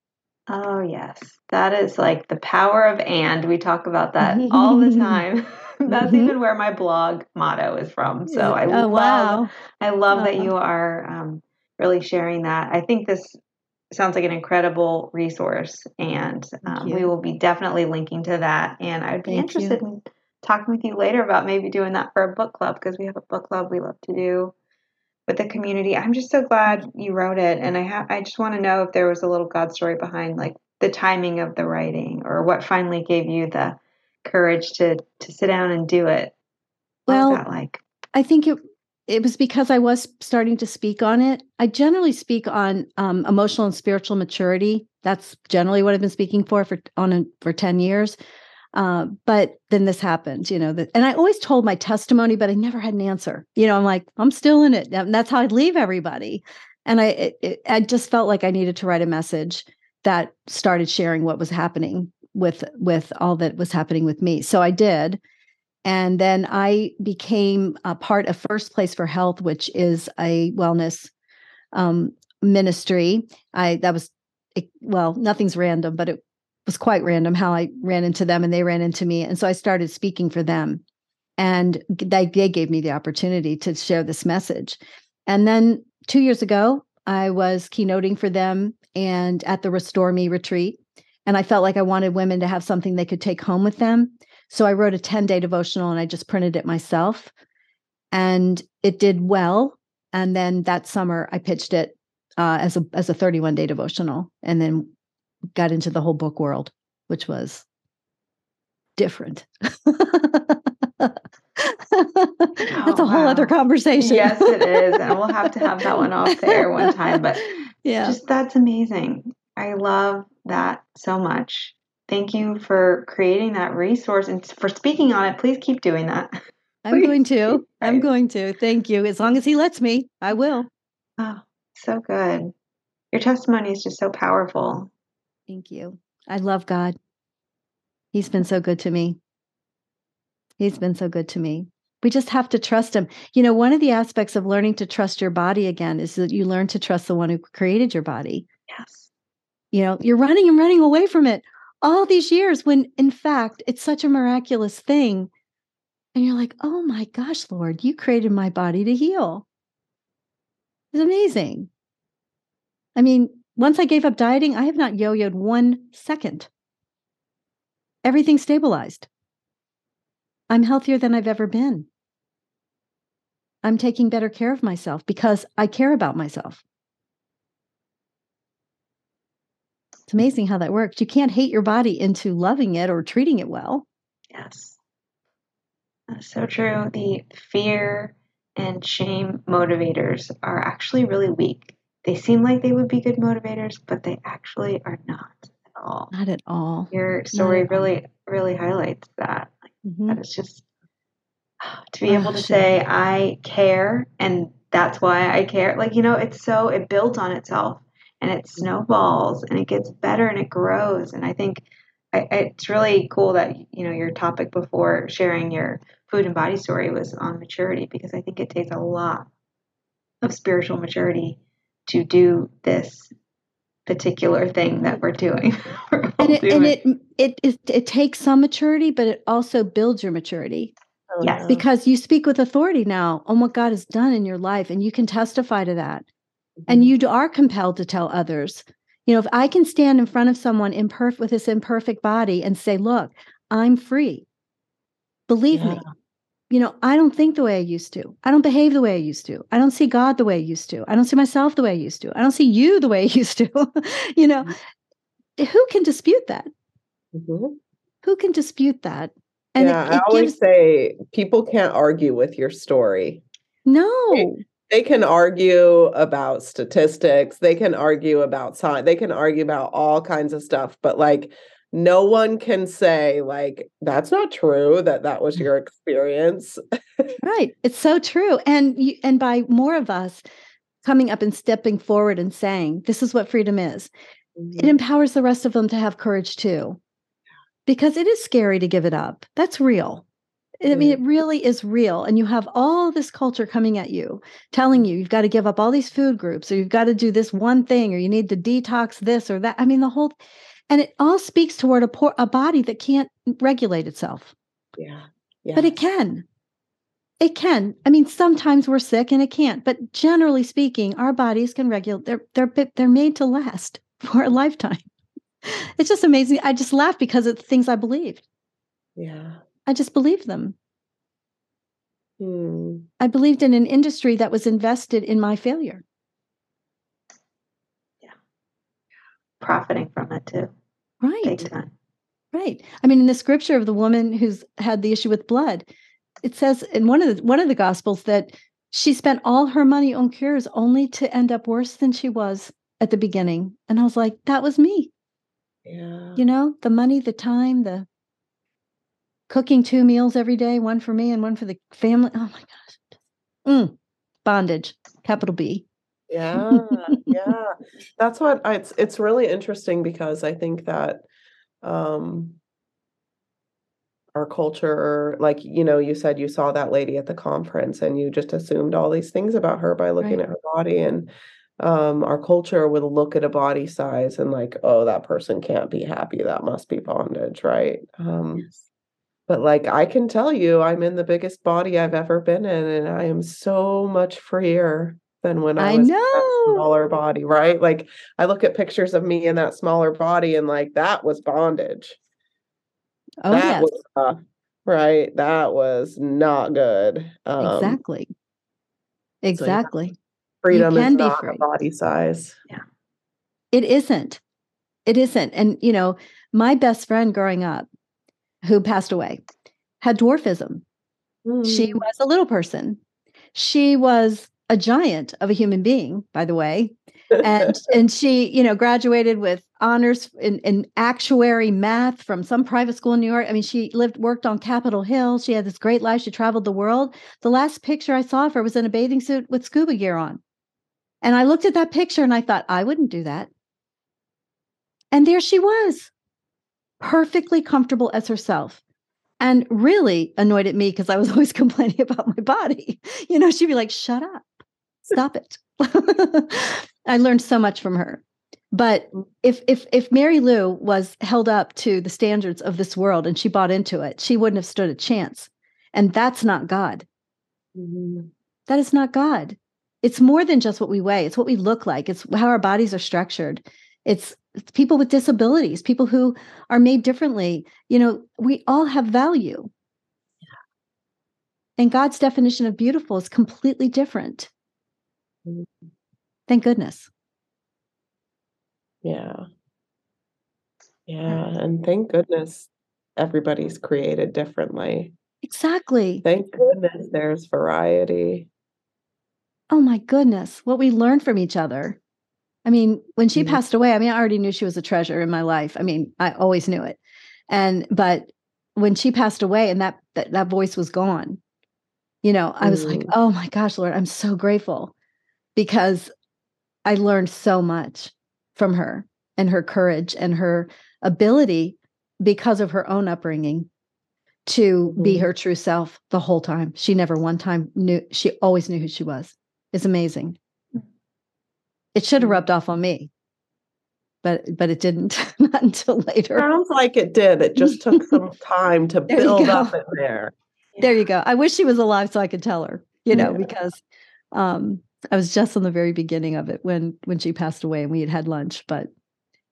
Oh, yes. That is like the power of and. We talk about that all the time. That's mm-hmm. even where my blog motto is from. So I oh, love, wow. I love that you are um, really sharing that. I think this sounds like an incredible resource, and um, we will be definitely linking to that. And I'd be Thank interested you. in talking with you later about maybe doing that for a book club because we have a book club we love to do with the community. I'm just so glad you wrote it, and I have. I just want to know if there was a little God story behind like the timing of the writing, or what finally gave you the courage to to sit down and do it? What well, was that like? I think it it was because I was starting to speak on it. I generally speak on um, emotional and spiritual maturity. That's generally what I've been speaking for for on for ten years. Uh, but then this happened, you know. That, and I always told my testimony, but I never had an answer. You know, I'm like, I'm still in it. And that's how I'd leave everybody. And I, it, it, I just felt like I needed to write a message that started sharing what was happening with with all that was happening with me. So I did. And then I became a part of First Place for Health, which is a wellness um, ministry. I that was well, nothing's random, but it was quite random how I ran into them and they ran into me. And so I started speaking for them. And they, they gave me the opportunity to share this message. And then two years ago, I was keynoting for them and at the Restore Me retreat. And I felt like I wanted women to have something they could take home with them. So I wrote a 10 day devotional and I just printed it myself. And it did well. And then that summer I pitched it uh, as a as a 31 day devotional and then got into the whole book world, which was different. That's a whole other conversation. yes, it is. And we'll have to have that one off there one time. But yeah, just that's amazing. I love that so much. Thank you for creating that resource and for speaking on it. Please keep doing that. I'm going to. I'm going to. Thank you. As long as he lets me, I will. Oh, so good. Your testimony is just so powerful. Thank you. I love God. He's been so good to me. He's been so good to me. We just have to trust him. You know, one of the aspects of learning to trust your body again is that you learn to trust the one who created your body. Yes. You know, you're running and running away from it all these years when in fact it's such a miraculous thing. And you're like, oh my gosh, Lord, you created my body to heal. It's amazing. I mean, once I gave up dieting, I have not yo yoed one second. Everything stabilized. I'm healthier than I've ever been. I'm taking better care of myself because I care about myself. It's amazing how that works. You can't hate your body into loving it or treating it well. Yes. That's so true. The fear and shame motivators are actually really weak. They seem like they would be good motivators, but they actually are not at all. Not at all. Your story really, really highlights that. Mm-hmm. That is just to be able to say, I care and that's why I care. Like, you know, it's so, it builds on itself and it snowballs and it gets better and it grows. And I think I, it's really cool that you know your topic before sharing your food and body story was on maturity because I think it takes a lot of spiritual maturity to do this particular thing that we're doing. and, it, and it, it, it it takes some maturity, but it also builds your maturity. Yes. Because you speak with authority now on what God has done in your life, and you can testify to that. Mm-hmm. And you are compelled to tell others. You know, if I can stand in front of someone imperfect with this imperfect body and say, look, I'm free. Believe yeah. me, you know, I don't think the way I used to. I don't behave the way I used to. I don't see God the way I used to. I don't see myself the way I used to. I don't see you the way I used to. you know, mm-hmm. who can dispute that? Mm-hmm. Who can dispute that? And yeah, it, it I always gives... say people can't argue with your story. No. They, they can argue about statistics, they can argue about science, they can argue about all kinds of stuff, but like no one can say like that's not true that that was your experience right it's so true and you, and by more of us coming up and stepping forward and saying this is what freedom is mm-hmm. it empowers the rest of them to have courage too because it is scary to give it up that's real I mean, it really is real. And you have all this culture coming at you, telling you you've got to give up all these food groups, or you've got to do this one thing, or you need to detox this or that. I mean, the whole and it all speaks toward a, poor, a body that can't regulate itself. Yeah. yeah. But it can. It can. I mean, sometimes we're sick and it can't, but generally speaking, our bodies can regulate. They're they're they're made to last for a lifetime. It's just amazing. I just laugh because of the things I believed. Yeah. I just believed them. Hmm. I believed in an industry that was invested in my failure. Profiting from it too. Right. Right. I mean, in the scripture of the woman who's had the issue with blood, it says in one of the one of the gospels that she spent all her money on cures only to end up worse than she was at the beginning. And I was like, that was me. Yeah. You know, the money, the time, the cooking two meals every day, one for me and one for the family. Oh my gosh. Mm, bondage, capital B. Yeah, yeah. That's what I, it's it's really interesting because I think that um our culture like you know you said you saw that lady at the conference and you just assumed all these things about her by looking right. at her body and um our culture would look at a body size and like oh that person can't be happy that must be bondage right um yes. but like i can tell you i'm in the biggest body i've ever been in and i am so much freer than when I, I was know. smaller body, right? Like I look at pictures of me in that smaller body and like that was bondage. Oh that yes. Was, uh, right. That was not good. Um, exactly. Exactly. So freedom is not free. body size. Yeah. It isn't. It isn't. And you know, my best friend growing up who passed away had dwarfism. Mm. She was a little person. She was a giant of a human being, by the way. and and she, you know, graduated with honors in, in actuary math from some private school in New York. I mean, she lived, worked on Capitol Hill. She had this great life. She traveled the world. The last picture I saw of her was in a bathing suit with scuba gear on. And I looked at that picture and I thought, I wouldn't do that. And there she was, perfectly comfortable as herself and really annoyed at me because I was always complaining about my body. You know, she'd be like, shut up. Stop it. I learned so much from her. But if if if Mary Lou was held up to the standards of this world and she bought into it, she wouldn't have stood a chance. And that's not God. Mm-hmm. That is not God. It's more than just what we weigh. It's what we look like. It's how our bodies are structured. It's people with disabilities, people who are made differently. You know, we all have value. And God's definition of beautiful is completely different. Thank goodness. Yeah. Yeah. And thank goodness everybody's created differently. Exactly. Thank goodness there's variety. Oh my goodness. What we learned from each other. I mean, when she mm-hmm. passed away, I mean, I already knew she was a treasure in my life. I mean, I always knew it. And, but when she passed away and that, that, that voice was gone, you know, I was mm. like, oh my gosh, Lord, I'm so grateful because I learned so much from her and her courage and her ability because of her own upbringing to Mm-hmm. be her true self the whole time. She never one time knew, she always knew who she was. It's amazing. It should have Mm-hmm. rubbed off on me, but but it didn't. Not until later. Sounds like it did. It just took some time to build up in there. There you go. I wish she was alive so I could tell her, you know, Yeah. because um, I was just on the very beginning of it when when she passed away and we had had lunch. But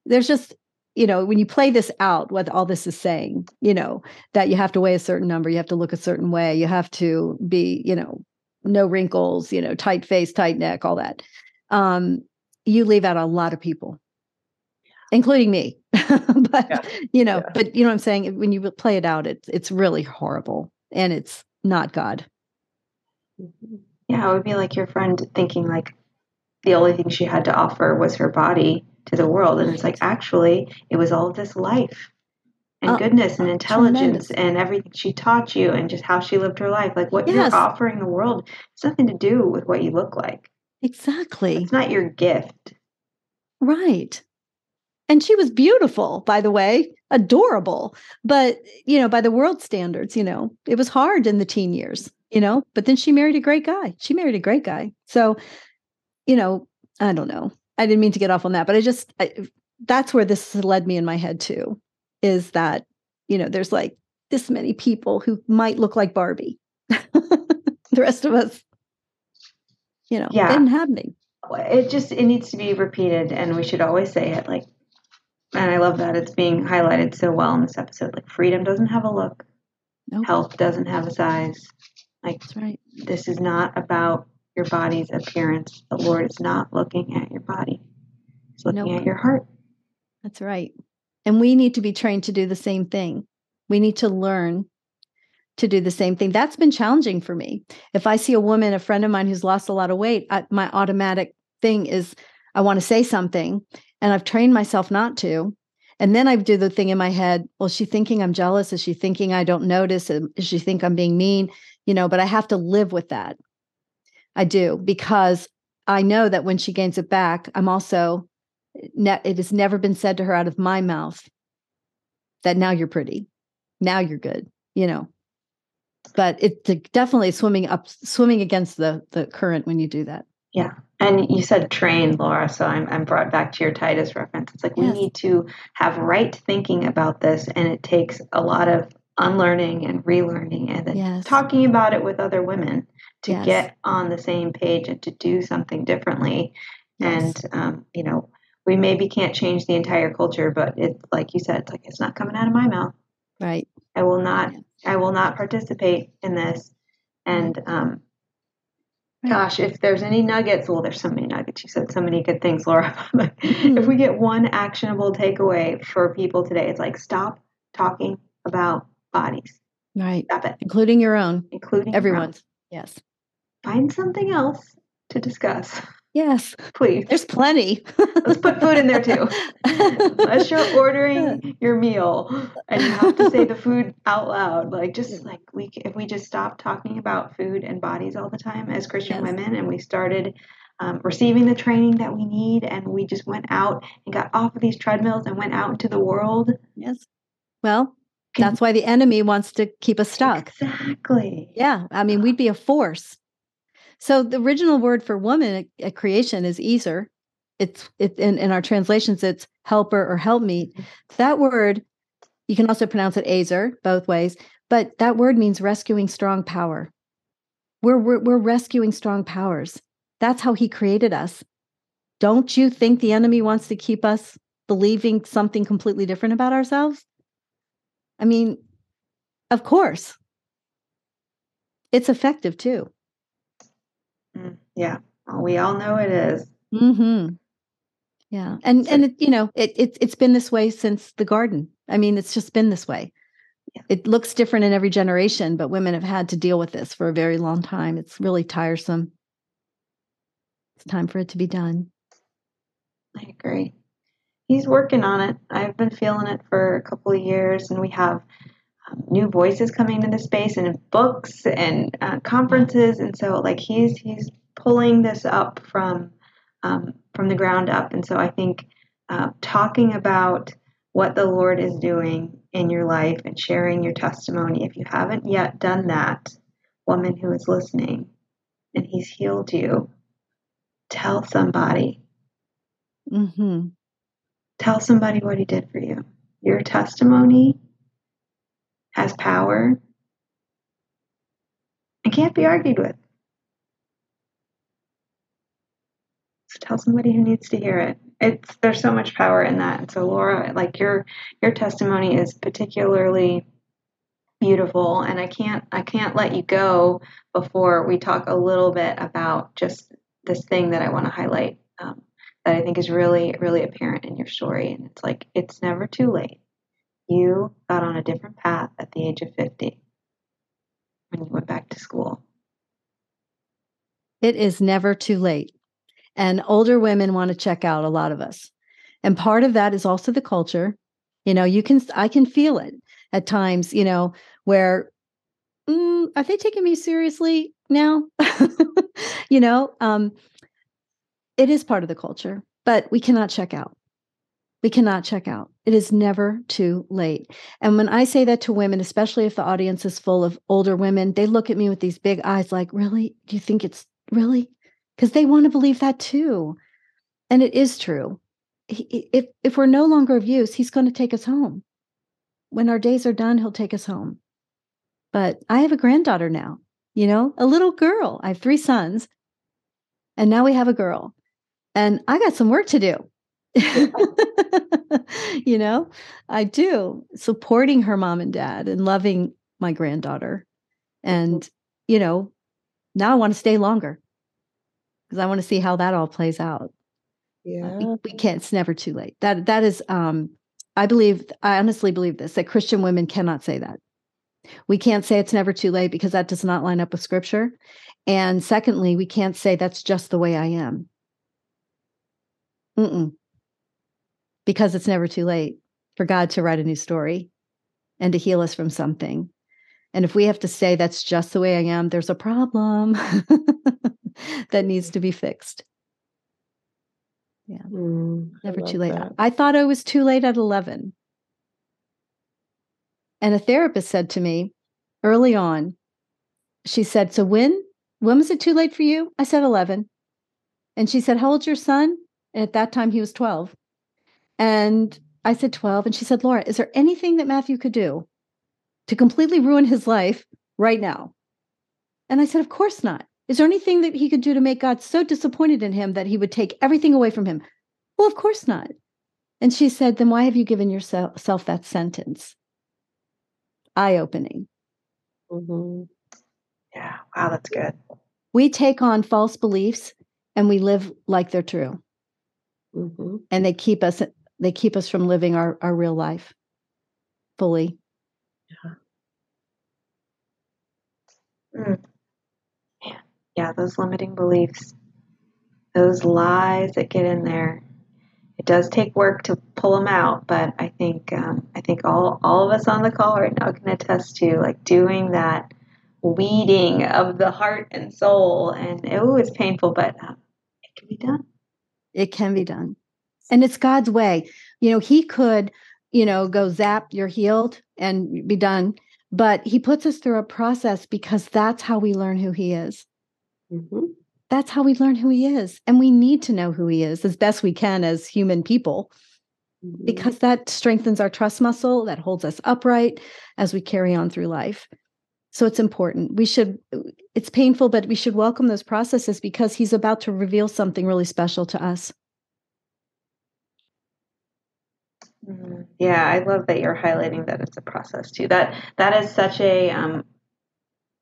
there's just, you know, when you play this out, what all this is saying, you know, that you have to weigh a certain number, you have to look a certain way, you have to be, you know, no wrinkles, you know, tight face, tight neck, all that. Um, you leave out a lot of people, including me. but Yeah. you know, Yeah. but you know what I'm saying? When you play it out, it's it's really horrible and it's not God. Yeah, it would be like your friend thinking like the only thing she had to offer was her body to the world. And it's like actually it was all of this life and Oh, goodness and intelligence tremendous. and everything she taught you and just how she lived her life. Like what Yes. you're offering the world has nothing to do with what you look like. Exactly. It's not your gift. Right. And she was beautiful, by the way, adorable. But, you know, by the world standards, you know, it was hard in the teen years, you know, but then she married a great guy. She married a great guy. So, you know, I don't know. I didn't mean to get off on that, but I just, I, uh, that's where this led me in my head too, is that, you know, there's like this many people who might look like Barbie. the rest of us, you know, Yeah. didn't have any. It just it needs to be repeated and we should always say it like and I love that it's being highlighted so well in this episode. Like freedom doesn't have a look, Nope. health doesn't have a size. Like That's right. this is not about your body's appearance. The Lord is not looking at your body. He's looking Nope. at your heart. That's right. And we need to be trained to do the same thing. We need to learn to do the same thing. That's been challenging for me. If I see a woman, a friend of mine who's lost a lot of weight, I, my automatic thing is I want to say something, and I've trained myself not to. And then I do the thing in my head, well, is she thinking I'm jealous? Is she thinking I don't notice? Is she think I'm being mean? You know, but I have to live with that. I do because I know that when she gains it back, I'm also eh, ne- it has never been said to her out of my mouth that now you're pretty now you're good you know but it's definitely swimming up swimming against the the current when you do that Yeah. And you said train, Laura, so I'm, I'm brought back to your Titus reference. It's like we need to have right thinking about this, and it takes a lot of unlearning and relearning and then Yes. talking about it with other women to Yes. get on the same page and to do something differently. And, um, you know, we maybe can't change the entire culture, but it's like you said, it's like it's not coming out of my mouth. right I will not Yeah. I will not participate in this. And um gosh, if there's any nuggets, well there's so many nuggets. You said so many good things, Laura. But if we get one actionable takeaway for people today, it's like stop talking about bodies. right Stop it. including your own Including your own. everyone's yes Find something else to discuss. yes Please. there's plenty Let's put food in there too. Unless you're ordering your meal and you have to say the food out loud, like just like we, if we just stopped talking about food and bodies all the time as Christian Yes. women, and we started um, receiving the training that we need, and we just went out and got off of these treadmills and went out into the world. yes well that's why the enemy wants to keep us stuck. Exactly. yeah i mean we'd be a force. So the original word for woman at, at creation is ezer. It's it in, in our translations it's helper or helpmeet. Mm-hmm. That word you can also pronounce it azer both ways but that word means rescuing strong power. We're, we're we're rescuing strong powers. That's how he created us. Don't you think the enemy wants to keep us believing something completely different about ourselves i mean of course it's effective too Mm, yeah. We all know it is. hmm Yeah, and and it, you know it, it it's been this way since the garden. I mean, it's just been this way. Yeah. It looks different in every generation, but women have had to deal with this for a very long time. It's really tiresome. It's time for it to be done. I agree. He's working on it. I've been feeling it for a couple of years, and we have um, new voices coming into the space and books and uh, conferences, and so like he's he's pulling this up from um, from the ground up, and so I think uh, talking about what the Lord is doing in your life and sharing your testimony. If you haven't yet done that, woman who is listening, and He's healed you, tell somebody. Mm-hmm. Tell somebody what He did for you. Your testimony has power and can't be argued with. So tell somebody who needs to hear it. It's there's so much power in that. And so Laura, like your your testimony is particularly beautiful and I can't I can't let you go before we talk a little bit about just this thing that I want to highlight um, that I think is really really apparent in your story and it's like it's never too late. You got on a different path at the age of 50 when you went back to school. It is never too late. And older women want to check out a lot of us. And part of that is also the culture. You know, you can, I can feel it at times, you know, where mm, are they taking me seriously now? you know, um, it is part of the culture, but we cannot check out. We cannot check out. It is never too late. And when I say that to women, especially if the audience is full of older women, they look at me with these big eyes like, really? Do you think it's really? because they want to believe that too. And it is true. He, if, if we're no longer of use, he's going to take us home. When our days are done, he'll take us home. But I have a granddaughter now, you know, a little girl. I have three sons, and now we have a girl. And I got some work to do. you know, I do supporting her mom and dad and loving my granddaughter. And, you know, now I want to stay longer because I want to see how that all plays out. Yeah. Uh, we, we, can't, it's never too late. That that is um I believe I honestly believe this that Christian women cannot say that. We can't say it's never too late because that does not line up with scripture. And secondly, we can't say that's just the way I am. Mm-mm. Because it's never too late for God to write a new story and to heal us from something. And if we have to say that's just the way I am, there's a problem. that needs to be fixed. Yeah. Mm, Never too late. That. I thought I was too late at 11. And a therapist said to me early on, she said, So when? When was it too late for you? I said 11. And she said, How old's your son? And at that time, he was 12. And I said 12. And she said, Laura, is there anything that Matthew could do to completely ruin his life right now? And I said, Of course not. Is there anything that he could do to make God so disappointed in him that he would take everything away from him? Well, of course not. And she said, Then why have you given yourself that sentence? Eye opening. Mm-hmm. Yeah. Wow, that's good. We take on false beliefs and we live like they're true. Mm-hmm. And they keep us they keep us from living our, our real life fully. Yeah. Mm yeah, those limiting beliefs, those lies that get in there. It does take work to pull them out, but I think um, I think all all of us on the call right now can attest to like doing that weeding of the heart and soul. And oh, it's painful, but um, it can be done. It can be done, and it's God's way. You know, He could, you know, go zap, you're healed, and be done. But He puts us through a process because that's how we learn who He is. Mm-hmm. That's how we learn who he is. And we need to know who he is as best we can as human people, mm-hmm. because that strengthens our trust muscle, that holds us upright as we carry on through life. So it's important. We should, it's painful, but we should welcome those processes because he's about to reveal something really special to us. Mm-hmm. Yeah, I love that you're highlighting that it's a process too. That that is such a um,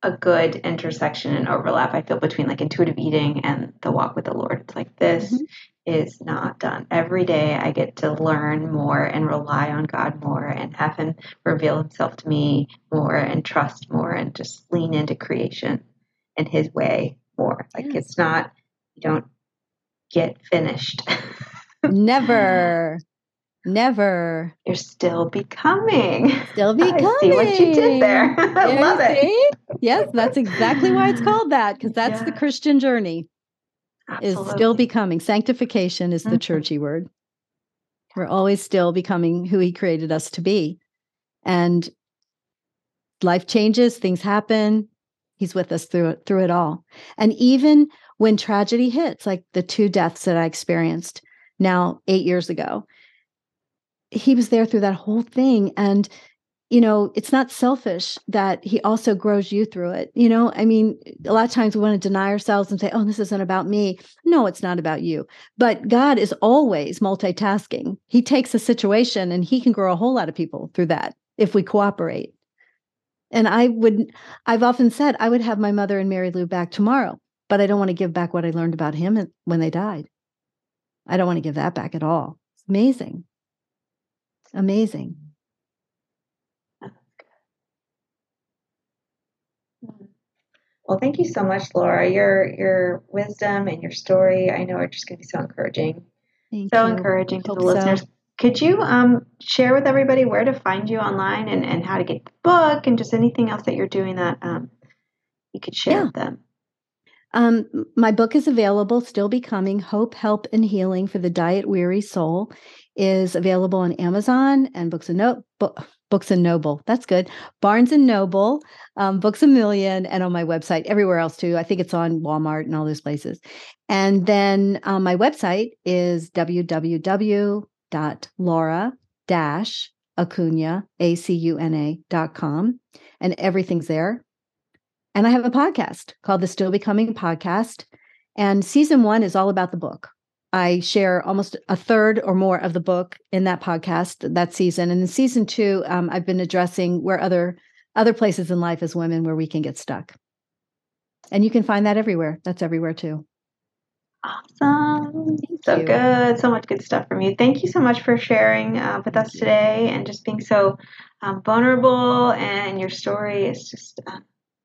a good intersection and overlap I feel between like intuitive eating and the walk with the Lord. It's like this mm-hmm. Is not done. Every day I get to learn more and rely on God more and have him reveal himself to me more and trust more and just lean into creation and his way more. Like yes. it's not you don't get finished. Never. Never. You're still becoming. Still becoming. I see what you did there. I love it. Yes, that's exactly why it's called that, because that's yeah. the Christian journey. Absolutely. Is still becoming. Sanctification is the mm-hmm. churchy word. We're always still becoming who he created us to be. And life changes, things happen. He's with us through it, through it all. And even when tragedy hits, like the two deaths that I experienced now eight years ago, he was there through that whole thing. And you know, it's not selfish that he also grows you through it. You know, I mean, a lot of times we want to deny ourselves and say, oh, this isn't about me. No, it's not about you. But God is always multitasking. He takes a situation and he can grow a whole lot of people through that if we cooperate. And I would, I've often said, I would have my mother and Mary Lou back tomorrow, but I don't want to give back what I learned about him when they died. I don't want to give that back at all. It's amazing. Amazing. Well, thank you so much, Laura. Your your wisdom and your story, I know, are just going to be so encouraging. Thank so you. encouraging to the listeners. So. Could you um, share with everybody where to find you online and, and how to get the book and just anything else that you're doing that um, you could share yeah. with them? Um, my book is available, still becoming Hope, Help, and Healing for the Diet Weary Soul is available on Amazon and Books and Note Books and Noble. That's good. Barnes and Noble, um, Books a Million, and on my website, everywhere else too. I think it's on Walmart and all those places. And then um, my website is www.laura acuna a-c-u-n-a.com and everything's there and i have a podcast called the still becoming podcast and season one is all about the book I share almost a third or more of the book in that podcast that season. And in season two, um, I've been addressing where other other places in life as women where we can get stuck. And you can find that everywhere. That's everywhere too. Awesome. Thank so you. good. So much good stuff from you. Thank you so much for sharing uh, with us today and just being so um, vulnerable. And your story is just uh,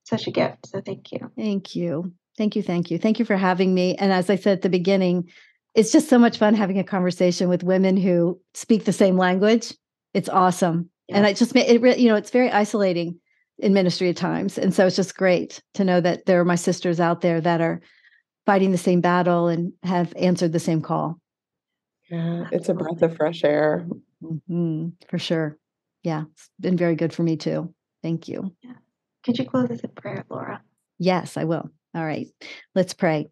such a gift. So thank you. Thank you. Thank you. Thank you. Thank you for having me. And as I said at the beginning, it's just so much fun having a conversation with women who speak the same language. It's awesome. Yeah. And I just it really, you know, it's very isolating in ministry at times. And so it's just great to know that there are my sisters out there that are fighting the same battle and have answered the same call. Yeah, it's a breath of fresh air. Mm-hmm, for sure. Yeah, it's been very good for me too. Thank you. Yeah. Could you close us in prayer, Laura? Yes, I will. All right. Let's pray.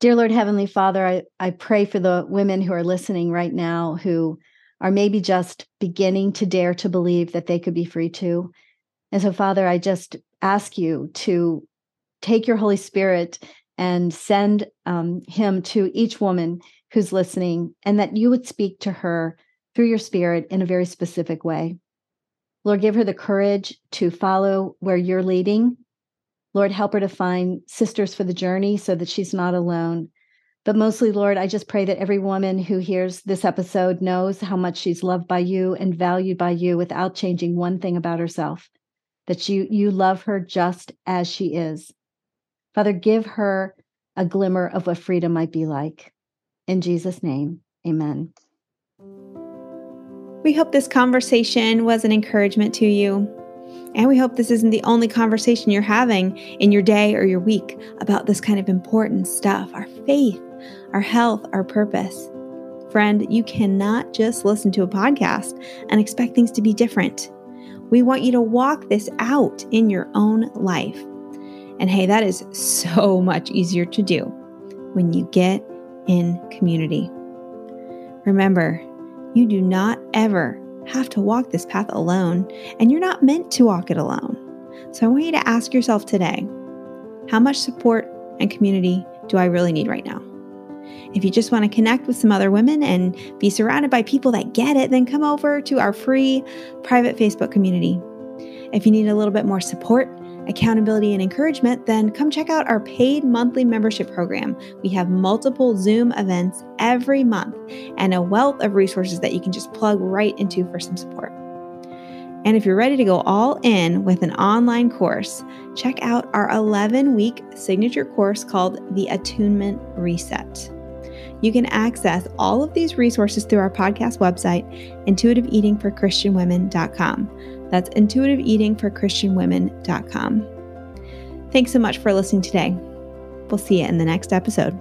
Dear Lord Heavenly Father, I, I pray for the women who are listening right now who are maybe just beginning to dare to believe that they could be free too. And so, Father, I just ask you to take your Holy Spirit and send um, him to each woman who's listening, and that you would speak to her through your Spirit in a very specific way. Lord, give her the courage to follow where you're leading Lord, help her to find sisters for the journey so that she's not alone. But mostly, Lord, I just pray that every woman who hears this episode knows how much she's loved by you and valued by you without changing one thing about herself, that you, you love her just as she is. Father, give her a glimmer of what freedom might be like. In Jesus' name, amen. We hope this conversation was an encouragement to you. And we hope this isn't the only conversation you're having in your day or your week about this kind of important stuff our faith, our health, our purpose. Friend, you cannot just listen to a podcast and expect things to be different. We want you to walk this out in your own life. And hey, that is so much easier to do when you get in community. Remember, you do not ever have to walk this path alone, and you're not meant to walk it alone. So I want you to ask yourself today how much support and community do I really need right now? If you just want to connect with some other women and be surrounded by people that get it, then come over to our free private Facebook community. If you need a little bit more support, accountability, and encouragement, then come check out our paid monthly membership program. We have multiple Zoom events every month and a wealth of resources that you can just plug right into for some support. And if you're ready to go all in with an online course, check out our 11 week signature course called The Attunement Reset. You can access all of these resources through our podcast website, intuitiveeatingforchristianwomen.com. That's intuitiveeatingforchristianwomen.com. Thanks so much for listening today. We'll see you in the next episode.